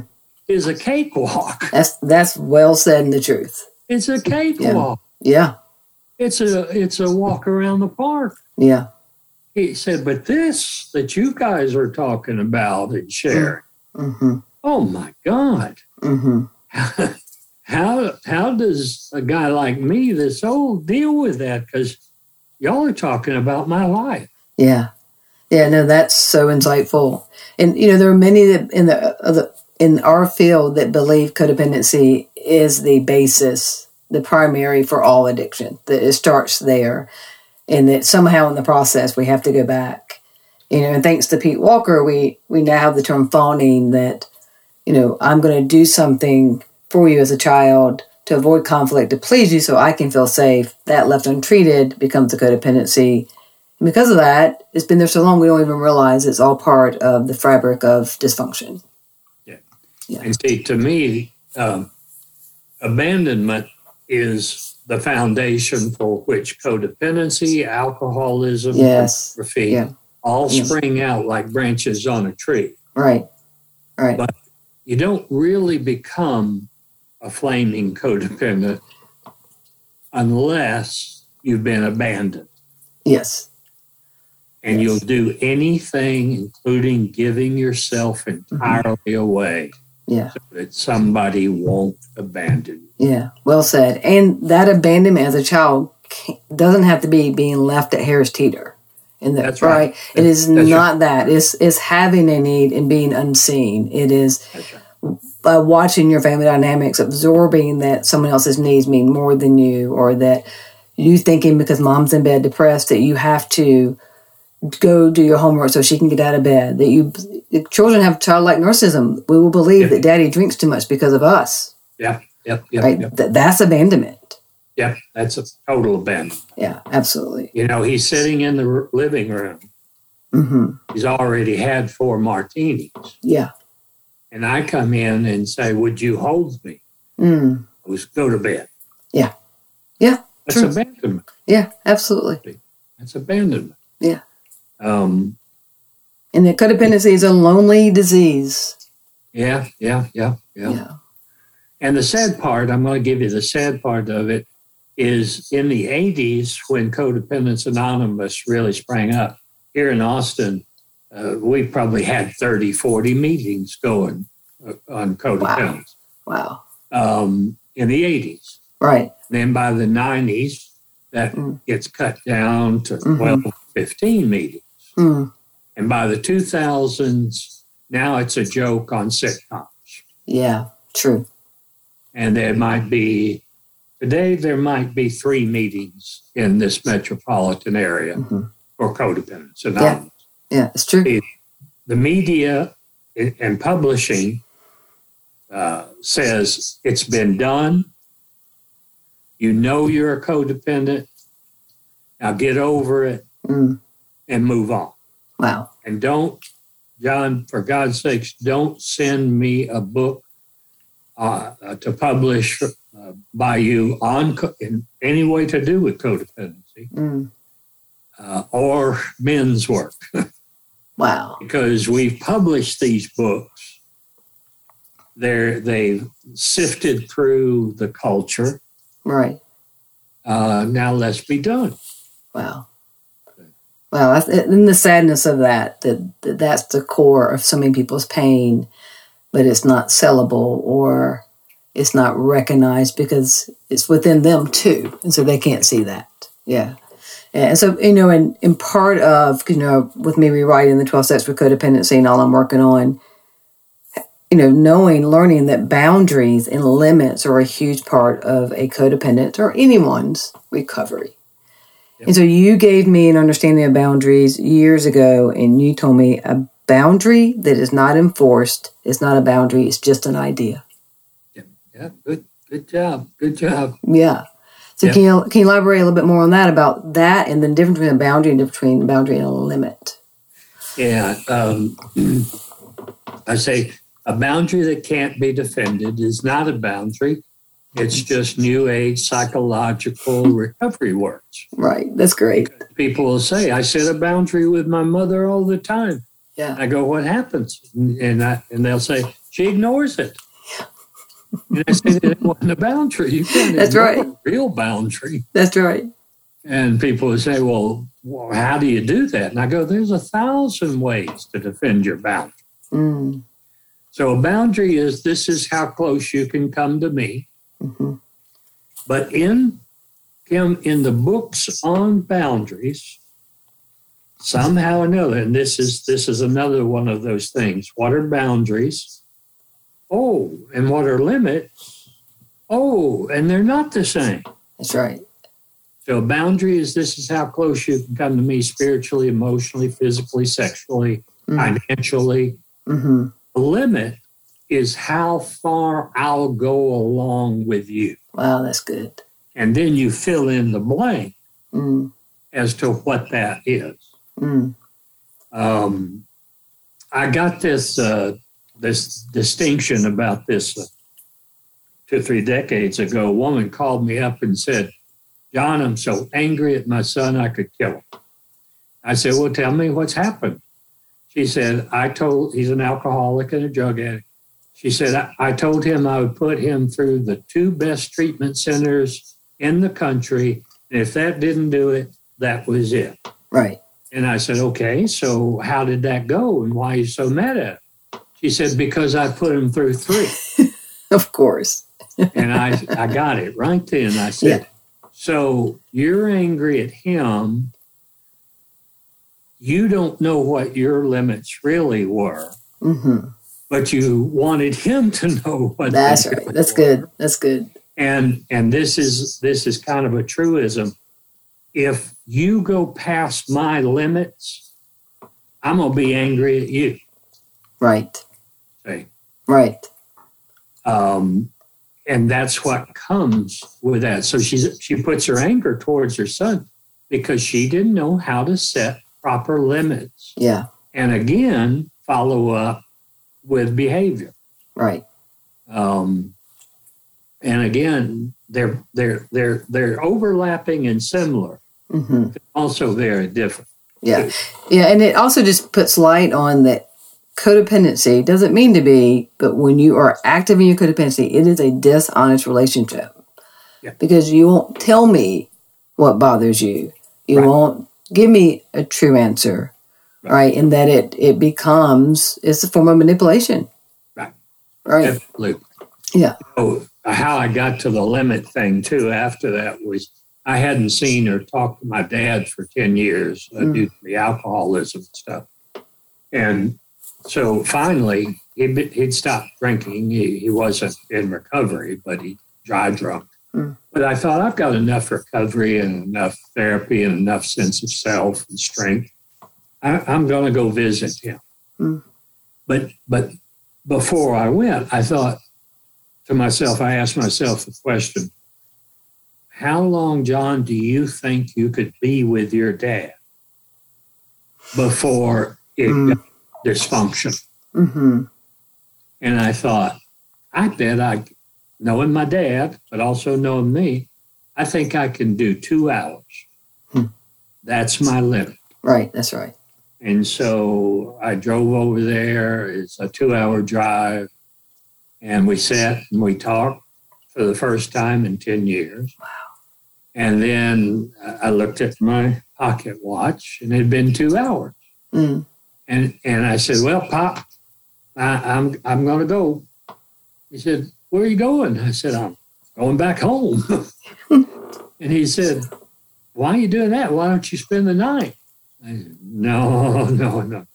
is a cakewalk. That's that's well said and the truth. It's a cakewalk. Yeah. It's a it's a walk around the park. Yeah. He said, but this that you guys are talking about and sharing, hmm oh my God. hmm How how does a guy like me that's old deal with that? Because y'all are talking about my life. Yeah. Yeah, no, that's so insightful. And you know, there are many that in the, uh, the in our field that believe codependency is the basis, the primary for all addiction. That it starts there, and that somehow in the process we have to go back. You know, and thanks to Pete Walker, we we now have the term fawning that, you know, I'm going to do something for you as a child to avoid conflict to please you, so I can feel safe. That left untreated becomes a codependency. And because of that, it's been there so long we don't even realize it's all part of the fabric of dysfunction. Yeah. yeah. And see, to me, um, abandonment is the foundation for which codependency, alcoholism, Yes. pornography Yeah. all Yes. spring out like branches on a tree. Right. Right. But- You don't really become a flaming codependent unless you've been abandoned. yes. And Yes. you'll do anything, including giving yourself entirely mm-hmm. away, Yeah. so that somebody won't abandon you. Yeah. Well said. And that abandonment as a child doesn't have to be being left at Harris Teeter. In the, That's right. It is That's not that. It's, it's having a need and being unseen. It is That's right. By watching your family dynamics, absorbing that someone else's needs mean more than you, or that you thinking because mom's in bed depressed that you have to go do your homework so she can get out of bed. That you children have childlike narcissism. We will believe that daddy drinks too much because of us. Yep, yep, yep, Right? Th- that's abandonment. yep. That's a total abandonment. Yeah, absolutely. You know, he's sitting in the r- living room. hmm He's already had four martinis. Yeah. And I come in and say, Would you hold me? Mm. was go to bed. Yeah. Yeah, That's true. abandonment. Yeah, absolutely. That's abandonment. Yeah. Um, And the codependency is a lonely disease. yeah, yeah, yeah, yeah, Yeah. And the sad part, I'm going to give you the sad part of it, is in the 80s when Codependence Anonymous really sprang up here in Austin. Uh, we probably had 30, 40 meetings going uh, on codependence Wow. um, in the 80s. Right. Then by the 90s, that Mm. gets cut down to Mhm. 12, 15 meetings. Mm. And by the 2000s, now it's a joke on sitcoms. Yeah. True. And there might be, today, there might be three meetings in this metropolitan area hmm for codependence anonymous. Yeah, it's true. The media and and publishing uh, says it's been done. You know you're a codependent. Now get over it Mm. and move on. Wow. And don't, John, for God's sakes, don't send me a book uh, uh, to publish uh, by you on co- in any way to do with codependency Mm. uh, or men's work, Wow. because we've published these books. They're, they've sifted through the culture. Right. Uh, now let's be done. Wow. Wow. And the sadness of that, that, that that's the core of so many people's pain, but it's not sellable or it's not recognized because it's within them too. And so they can't see that. Yeah. And so, you know, in, in part of, you know, with me rewriting the 12 steps for codependency and all I'm working on, you know, knowing, learning that boundaries and limits are a huge part of a codependent or anyone's recovery. And so you gave me an understanding of boundaries years ago, and you told me a boundary that is not enforced is not a boundary, it's just an idea. Yep. Yeah, good, good job, good job. Yeah. So Yeah. can you can you elaborate a little bit more on that about that and the difference between a boundary and between a boundary and a limit? Yeah, um, I say a boundary that can't be defended is not a boundary. It's just new age psychological recovery words. Right. That's great. People will say, "I set a boundary with my mother all the time." Yeah. I go, "What happens?" And I, and they'll say, "She ignores it." And I say, "That wasn't a boundary. You can't That's right. a real boundary." That's right. And people would say, well, well, how do you do that? And I go, there's a thousand ways to defend your boundary. Mm. So a boundary is this is how close you can come to me. hmm But in Kim, in the books on boundaries, somehow or another, and this is this is another one of those things. What are boundaries? Oh, and what are limits? Oh, and they're not the same. That's right. So a boundary is this is how close you can come to me spiritually, emotionally, physically, sexually, Mm. financially. hmm A limit is how far I'll go along with you. Wow, that's good. And then you fill in the blank Mm. as to what that is. Mm. Um, I got this uh, this distinction about this uh, two three decades ago. A woman called me up and said, "John, I'm so angry at my son, I could kill him." I said, "Well, tell me what's happened." She said, "I told he's an alcoholic and a drug addict." She said, I, I told him I would put him through the two best treatment centers in the country. And if that didn't do it, that was it. Right. And I said, okay, so how did that go and why are you so mad at it? She said, because I put him through three. Of course. and I, I got it right then. I said, so you're angry at him. You don't know what your limits really were, hmm but you wanted him to know what That's right. That's were. good. That's good. And and this is this is kind of a truism. If you go past my limits, I'm gonna be angry at you. Right. See? Right. um, and that's what comes with that. So she's she puts her anger towards her son because she didn't know how to set proper limits, Yeah. and again follow up with behavior. Right. Um, and again, they're they're they're they're overlapping and similar, hmm also very different. Yeah. Yeah. And it also just puts light on that codependency doesn't mean to be, but when you are active in your codependency, it is a dishonest relationship. Yeah. Because you won't tell me what bothers you. You Right. won't give me a true answer. Right. Right. And that it it becomes it's a form of manipulation. Right. Right. Absolutely. Yeah. Oh, how I got to the limit thing too after that was I hadn't seen or talked to my dad for 10 years uh, Mm. due to the alcoholism and stuff. And so finally, he'd, he'd stopped drinking. He, he wasn't in recovery, but he dry drunk. Mm. But I thought I've got enough recovery and enough therapy and enough sense of self and strength. I, I'm going to go visit him. Mm. But but before I went, I thought to myself, I asked myself the question: How long, John, do you think you could be with your dad before it Mm. Dysfunction? hmm And I thought, I bet I, knowing my dad, but also knowing me, I think I can do two hours. Hmm. That's my limit. Right. That's right. And so I drove over there. It's a two hour drive. And we sat and we talked for the first time in 10 years. Wow. And then I looked at my pocket watch and it had been two hours. Mm. And, and I said, Well, Pop, I, I'm, I'm going to go. He said, Where are you going? I said, I'm going back home. and he said, Why are you doing that? Why don't you spend the night? I said, no, no, no.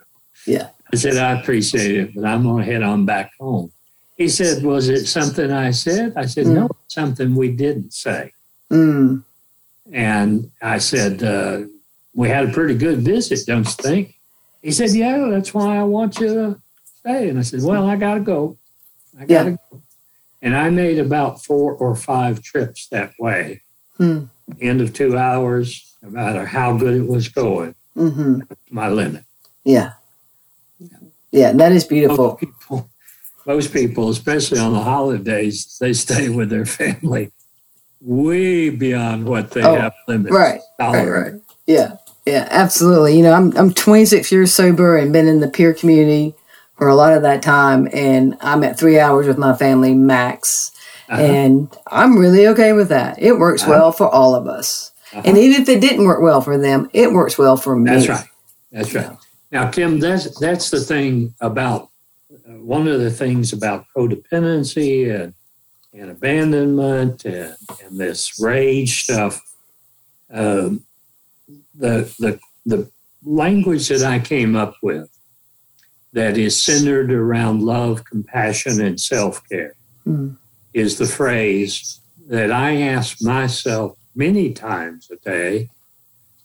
Yeah. I said, I appreciate it, but I'm going to head on back home. He said, Was it something I said? I said, Mm. No, something we didn't say. Mm. And I said, uh, We had a pretty good visit, don't you think? He said, Yeah, that's why I want you to stay. And I said, Well, I got to go. I got to go. And I made about four or five trips that way. Hmm. End of two hours, no matter how good it was going, hmm my limit. Yeah. Yeah, that is beautiful. Most people, most people, especially on the holidays, they stay with their family way beyond what they Oh, have limits. Right. Right, right. Yeah. Yeah, absolutely. You know, I'm I'm 26 years sober and been in the peer community for a lot of that time and I'm at 3 hours with my family max. Uh-huh. And I'm really okay with that. It works Uh-huh. well for all of us. Uh-huh. And even if it didn't work well for them, it works well for me. That's right. That's right. Now, Kim, that's that's the thing about uh, one of the things about codependency and and abandonment and, and this rage stuff. Um, the the the language that I came up with that is centered around love, compassion, and self care Mm. is the phrase that I ask myself many times a day.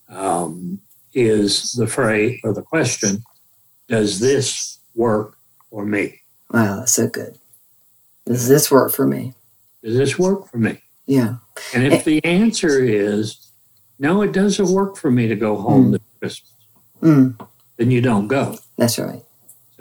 Um, is the phrase or the question, does this work for me? Wow, that's so good. Does this work for me? Does this work for me? Yeah. And if the answer is no, it doesn't work for me to go home this Christmas, Mm, then you don't go. that's right.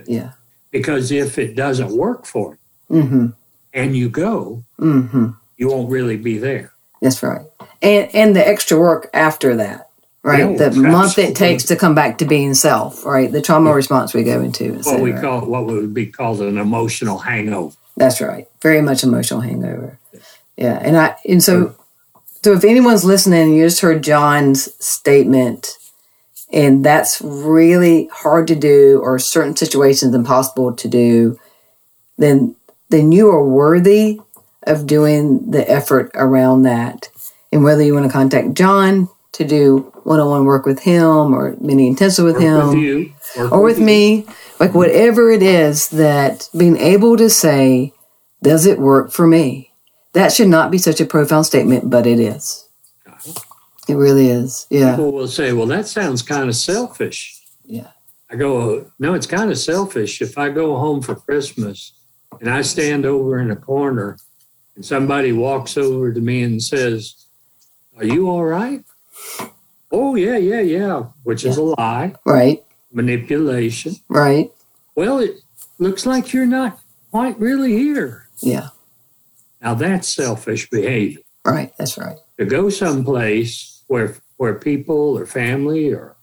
Yeah. Because if it doesn't work for you Mm-hmm. and you go, Mm-hmm. you won't really be there. That's right. And and the extra work after that, right? Yeah, the month it takes to come back to being self, right? The trauma response we go into. What we call what would be called an emotional hangover. That's right. Very much emotional hangover. Yeah. And I and so so if anyone's listening, you just heard John's statement, and that's really hard to do, or certain situations impossible to do, then then you are worthy of doing the effort around that. And whether you want to contact John to do one-on-one work with him or mini intensive with Work him with you. Or with you. me, like whatever it is that being able to say, does it work for me? That should not be such a profound statement, but it is. It really is. Yeah. People will say, well, that sounds kind of selfish. Yeah. I go, no, it's kind of selfish. If I go home for Christmas and I stand over in a corner and somebody walks over to me and says, Are you all right? Oh, yeah, yeah, yeah, which is a lie, Right. manipulation. Right. Well, it looks like you're not quite really here. Yeah. Now, that's selfish behavior. Right. That's right. to go someplace where where people or family or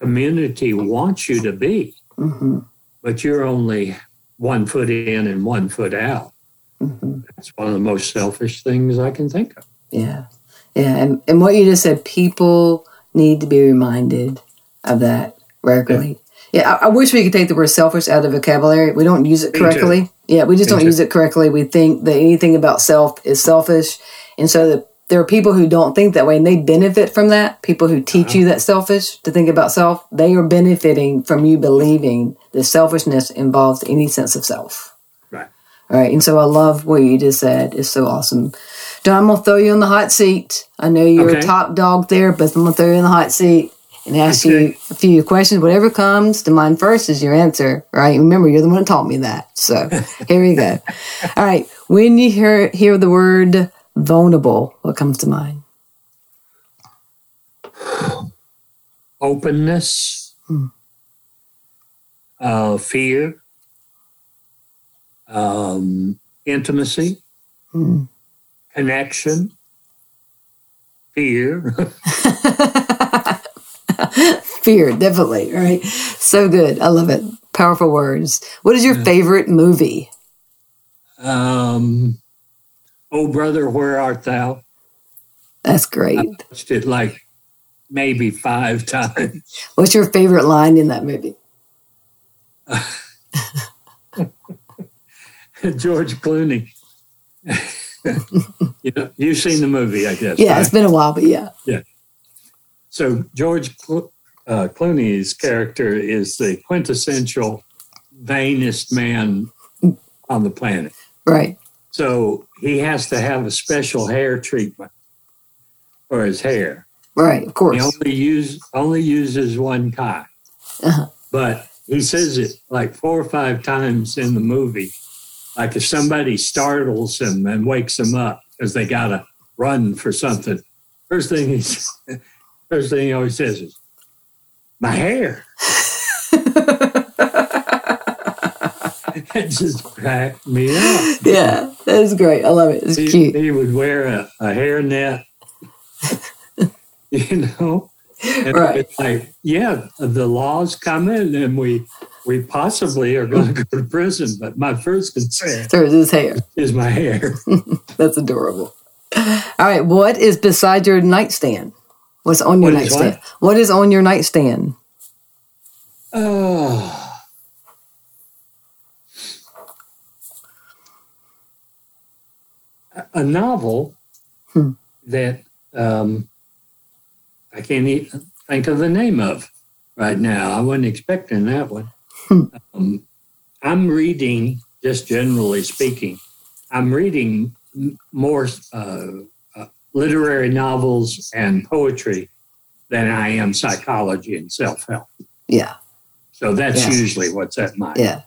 community wants you to be, hmm but you're only one foot in and one foot out. hmm That's one of the most selfish things I can think of. Yeah. Yeah. And, and what you just said, people need to be reminded of that regularly. Yeah. I, I wish we could take the word selfish out of vocabulary. We don't use it correctly. Yeah. We just Me don't too. use it correctly. We think that anything about self is selfish. And so the, there are people who don't think that way and they benefit from that. People who teach Uh-huh. you that selfish to think about self, they are benefiting from you believing that selfishness involves any sense of self. Right. All right. And so I love what you just said. It's so awesome. John, I'm going to throw you in the hot seat. I know you're Okay. a top dog there, but I'm going to throw you in the hot seat and ask you a few questions. Whatever comes to mind first is your answer, right? Remember, you're the one that taught me that. So here we go. All right. When you hear, hear the word vulnerable, what comes to mind? Openness, Hmm. uh, fear, um, intimacy, Hmm. connection, fear. Fear, definitely, right? So good. I love it. Powerful words. What is your favorite movie? um, oh, brother, where art thou? That's great. I watched it like maybe five times. What's your favorite line in that movie? George Clooney. you know, you've seen the movie, I guess. Yeah, right? it's been a while, but yeah. yeah. So George Clo- uh, Clooney's character is the quintessential vainest man on the planet. Right. So he has to have a special hair treatment for his hair. Right. Of course. He only use only uses one kind, Uh-huh. but he says it like four or five times in the movie like if somebody startles him and wakes him up because they got to run for something, first thing he's first thing he always says is, "My hair." it just cracked me up. Yeah, that's great. I love it. It's He, cute. he would wear a, a hairnet, you know. And Right. it's like, yeah, the law's coming, and we we possibly are going to go to prison. But my first concern Through his hair. is my hair. That's adorable. All right. What is beside your nightstand? What's on your What is nightstand? what? what is on your nightstand? Oh. A- novel Hmm. that um, I can't even think of the name of right now. I wasn't expecting that one. Hmm. Um, I'm reading, just generally speaking, I'm reading m- more uh, literary novels and poetry than I am psychology and self help. Yeah. So that's Yeah. usually what's at my Yeah.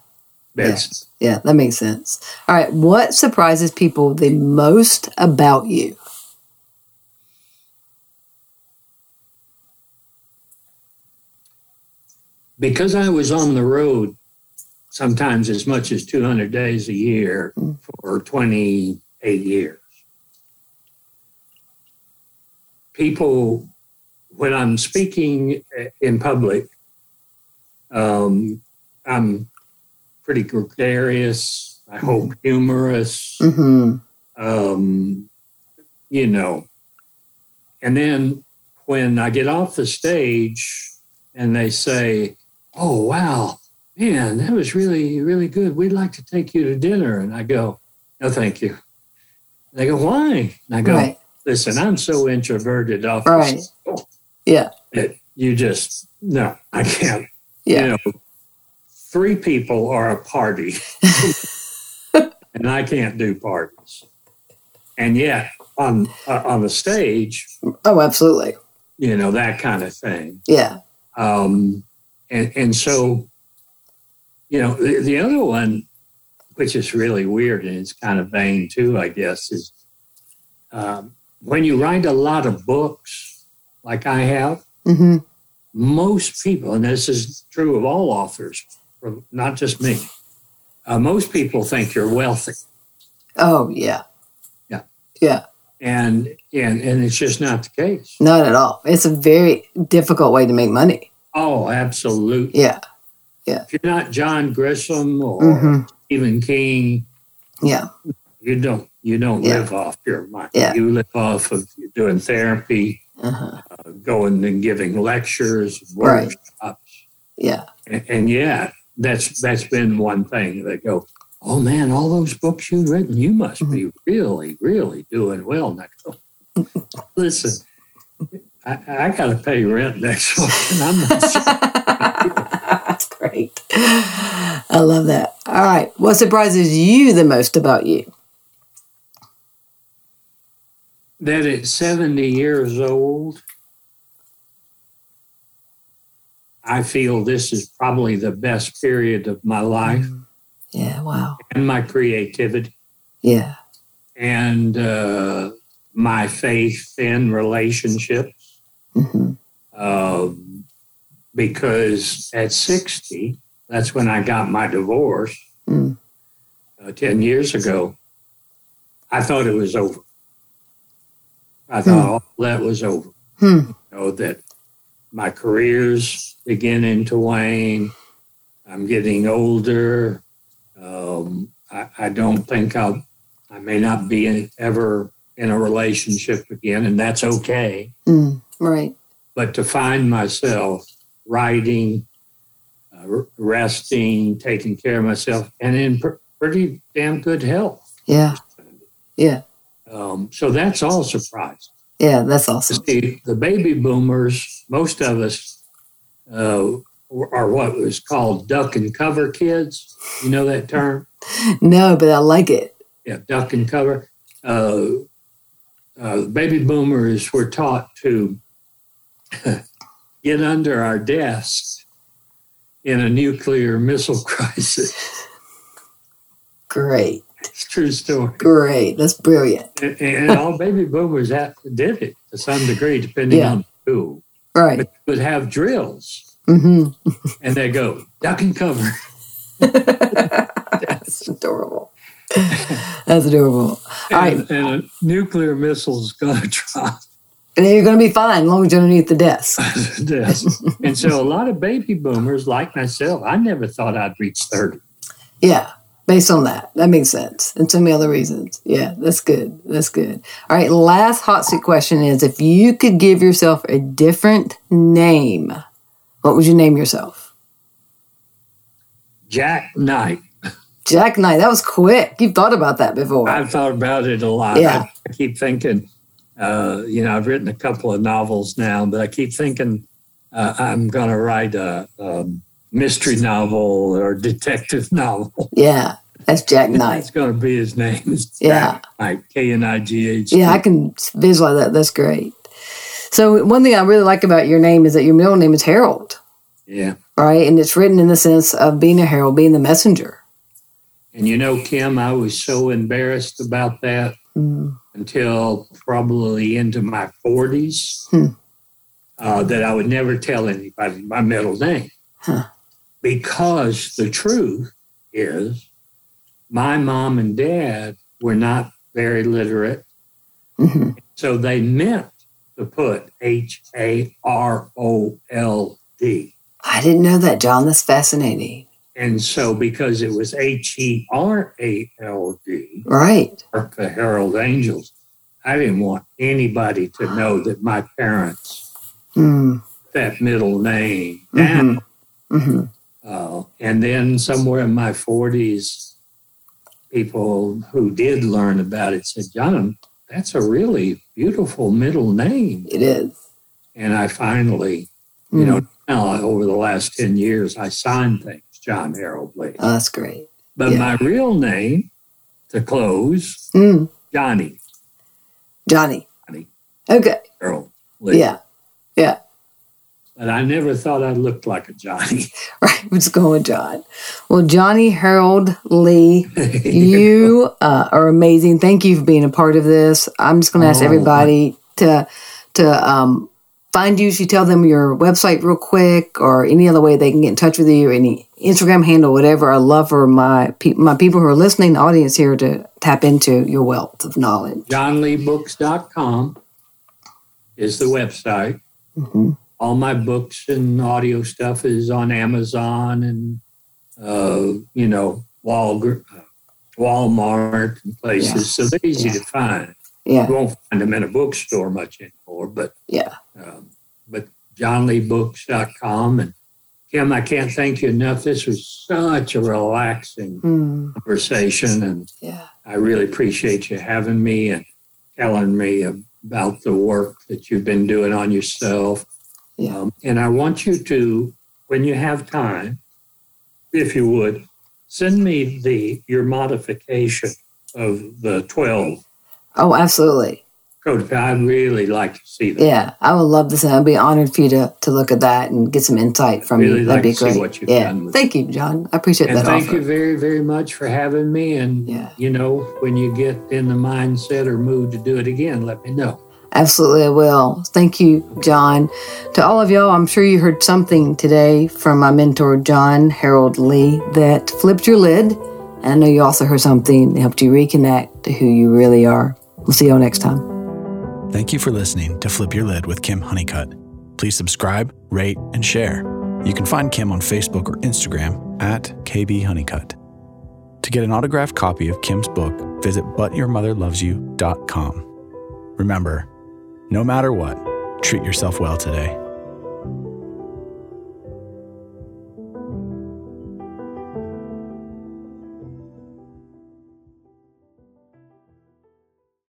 bedside. Yeah. That makes sense. All right. What surprises people the most about you? Because I was on the road sometimes as much as 200 days a year Mm. for 28 years. People, when I'm speaking in public, um, I'm pretty gregarious, I hope humorous. Mm-hmm. um, you know. And then when I get off the stage and they say, Oh, wow, man, that was really, really good. We'd like to take you to dinner. And I go, No, thank you. They go, Why? And I go, Right. Listen, I'm so introverted off Right. Yeah. you just, no, I can't. Yeah. You know, three people are a party, and I can't do parties. And yet, on uh, on the stage, Oh, absolutely. you know that kind of thing. Yeah. Um, and and so, you know, the, the other one, which is really weird and it's kind of vain too, I guess, is um, when you write a lot of books, like I have. Mm-hmm. most people, and this is true of all authors, not just me, uh, most people think you're wealthy. Oh, yeah. Yeah. Yeah. And, and, and it's just not the case. Not at all. It's a very difficult way to make money. Oh, absolutely. Yeah. Yeah. If you're not John Grisham or Mm-hmm. Stephen King, Yeah. you don't you don't Yeah. live off your money. Yeah. You live off of doing therapy, Uh-huh. uh, going and giving lectures, Right. workshops. Yeah. And, and yeah, that's that's been one thing. They go, "Oh man, all those books you've written, you must be Mm-hmm. really, really doing well." And I go, "Listen, I, I got to pay rent next month, I'm not sure." That's great. I love that. All right. What surprises you the most about you? That at 70 years old, I feel this is probably the best period of my life Yeah. Wow. and my creativity Yeah. and uh, my faith in relationships. Mm-hmm. um, because at 60, that's when I got my divorce Mm. uh, 10 years ago. I thought it was over. I thought all that was over. Hmm. You know, that my career's beginning to wane. I'm getting older. Um, I, I don't think I'll, I may not be in, ever in a relationship again, and that's okay Mm. Right. but to find myself writing, uh, resting, taking care of myself, and in pr- pretty damn good health. Yeah. Yeah. Um, so that's all surprise. Yeah. That's awesome. See, the baby boomers, most of us uh, are what was called duck and cover kids. You know that term? No, but I like it. Yeah, duck and cover. Uh, uh, baby boomers were taught to get under our desks in a nuclear missile crisis. great. It's a true story. Great. That's brilliant. And, and all baby boomers had, did it to some degree, depending Yeah. on who. Right. But would have drills, hmm and they go duck and cover. That's adorable. That's adorable. All right. And, and a nuclear missile's going to drop. And then you're going to be fine as long as you're underneath the desk. Yes. and so a lot of baby boomers, like myself, I never thought I'd reach 30. Yeah. Based on that. That makes sense. And so many other reasons. Yeah. That's good. That's good. All right. Last hot seat question is if you could give yourself a different name, what would you name yourself? Jack Knight. Jack Knight. That was quick. You've thought about that before. I've thought about it a lot. Yeah. I keep thinking, uh, you know, I've written a couple of novels now, but I keep thinking uh, I'm going to write a, a mystery novel or detective novel. yeah. That's Jack Knight. That's Knight. going to be his name. It's Yeah. Knight, K N I G H. Yeah, I can visualize that. That's great. So one thing I really like about your name is that your middle name is Herald, Yeah. right? And it's written in the sense of being a herald, being the messenger. And you know, Kim, I was so embarrassed about that Mm. until probably into my 40s Hmm. uh, that I would never tell anybody my middle name. Huh. Because the truth is, my mom and dad were not very literate. hmm So they meant to put H A R O L D. I didn't know that, John. That's fascinating. And so, because it was H E R A L D, Right. the Herald Angels, I didn't want anybody to know that my parents, Mm. that middle name, down. hmm Uh, and then somewhere in my 40s, people who did learn about it said, John, that's a really beautiful middle name. It is. And I finally, you Mm. know, now over the last 10 years, I signed things, John Herald Lee. Oh, that's great. But yeah. my real name, to close, Mm. Johnny Johnny. Johnny. Okay. Herald Lee. Yeah. Yeah. But I never thought I looked like a Johnny. Right. Going John. Well, Johnny Herald Lee, you uh, are amazing. Thank you for being a part of this. I'm just going to ask Oh, everybody to to um, find you. Should you tell them your website real quick, or any other way they can get in touch with you, any Instagram handle, whatever. I love for my pe- my people who are listening, the audience here, to tap into your wealth of knowledge. JohnLeeBooks.com is the website. hmm All my books and audio stuff is on Amazon and, uh, you know, Walgr- uh, Walmart and places. So they're easy Yeah. to find. Yeah. You won't find them in a bookstore much anymore, but Yeah. um, but johnleebooks.com and Kim, I can't thank you enough. This was such a relaxing Mm, conversation, and yeah. I really appreciate you having me and telling me about the work that you've been doing on yourself. Yeah. Um, and I want you to, when you have time, if you would, send me the your modification of the 12 Oh, absolutely. code. I'd really like to see that. Yeah, I would love this, and I'd be honored for you to, to look at that and get some insight from Really you. like That'd be to see great. what you've yeah, done with thank you, John. I appreciate And that thank offer. you very, very much for having me. And, Yeah. you know, when you get in the mindset or mood to do it again, let me know. Absolutely, I will. Thank you, John. To all of y'all, I'm sure you heard something today from my mentor, John Herald Lee, that flipped your lid. And I know you also heard something that helped you reconnect to who you really are. We'll see y'all next time. Thank you for listening to Flip Your Lid with Kim Honeycutt. Please subscribe, rate, and share. You can find Kim on Facebook or Instagram at KB Honeycutt. To get an autographed copy of Kim's book, visit butyourmotherlovesyou.com. Remember, no matter what, treat yourself well today.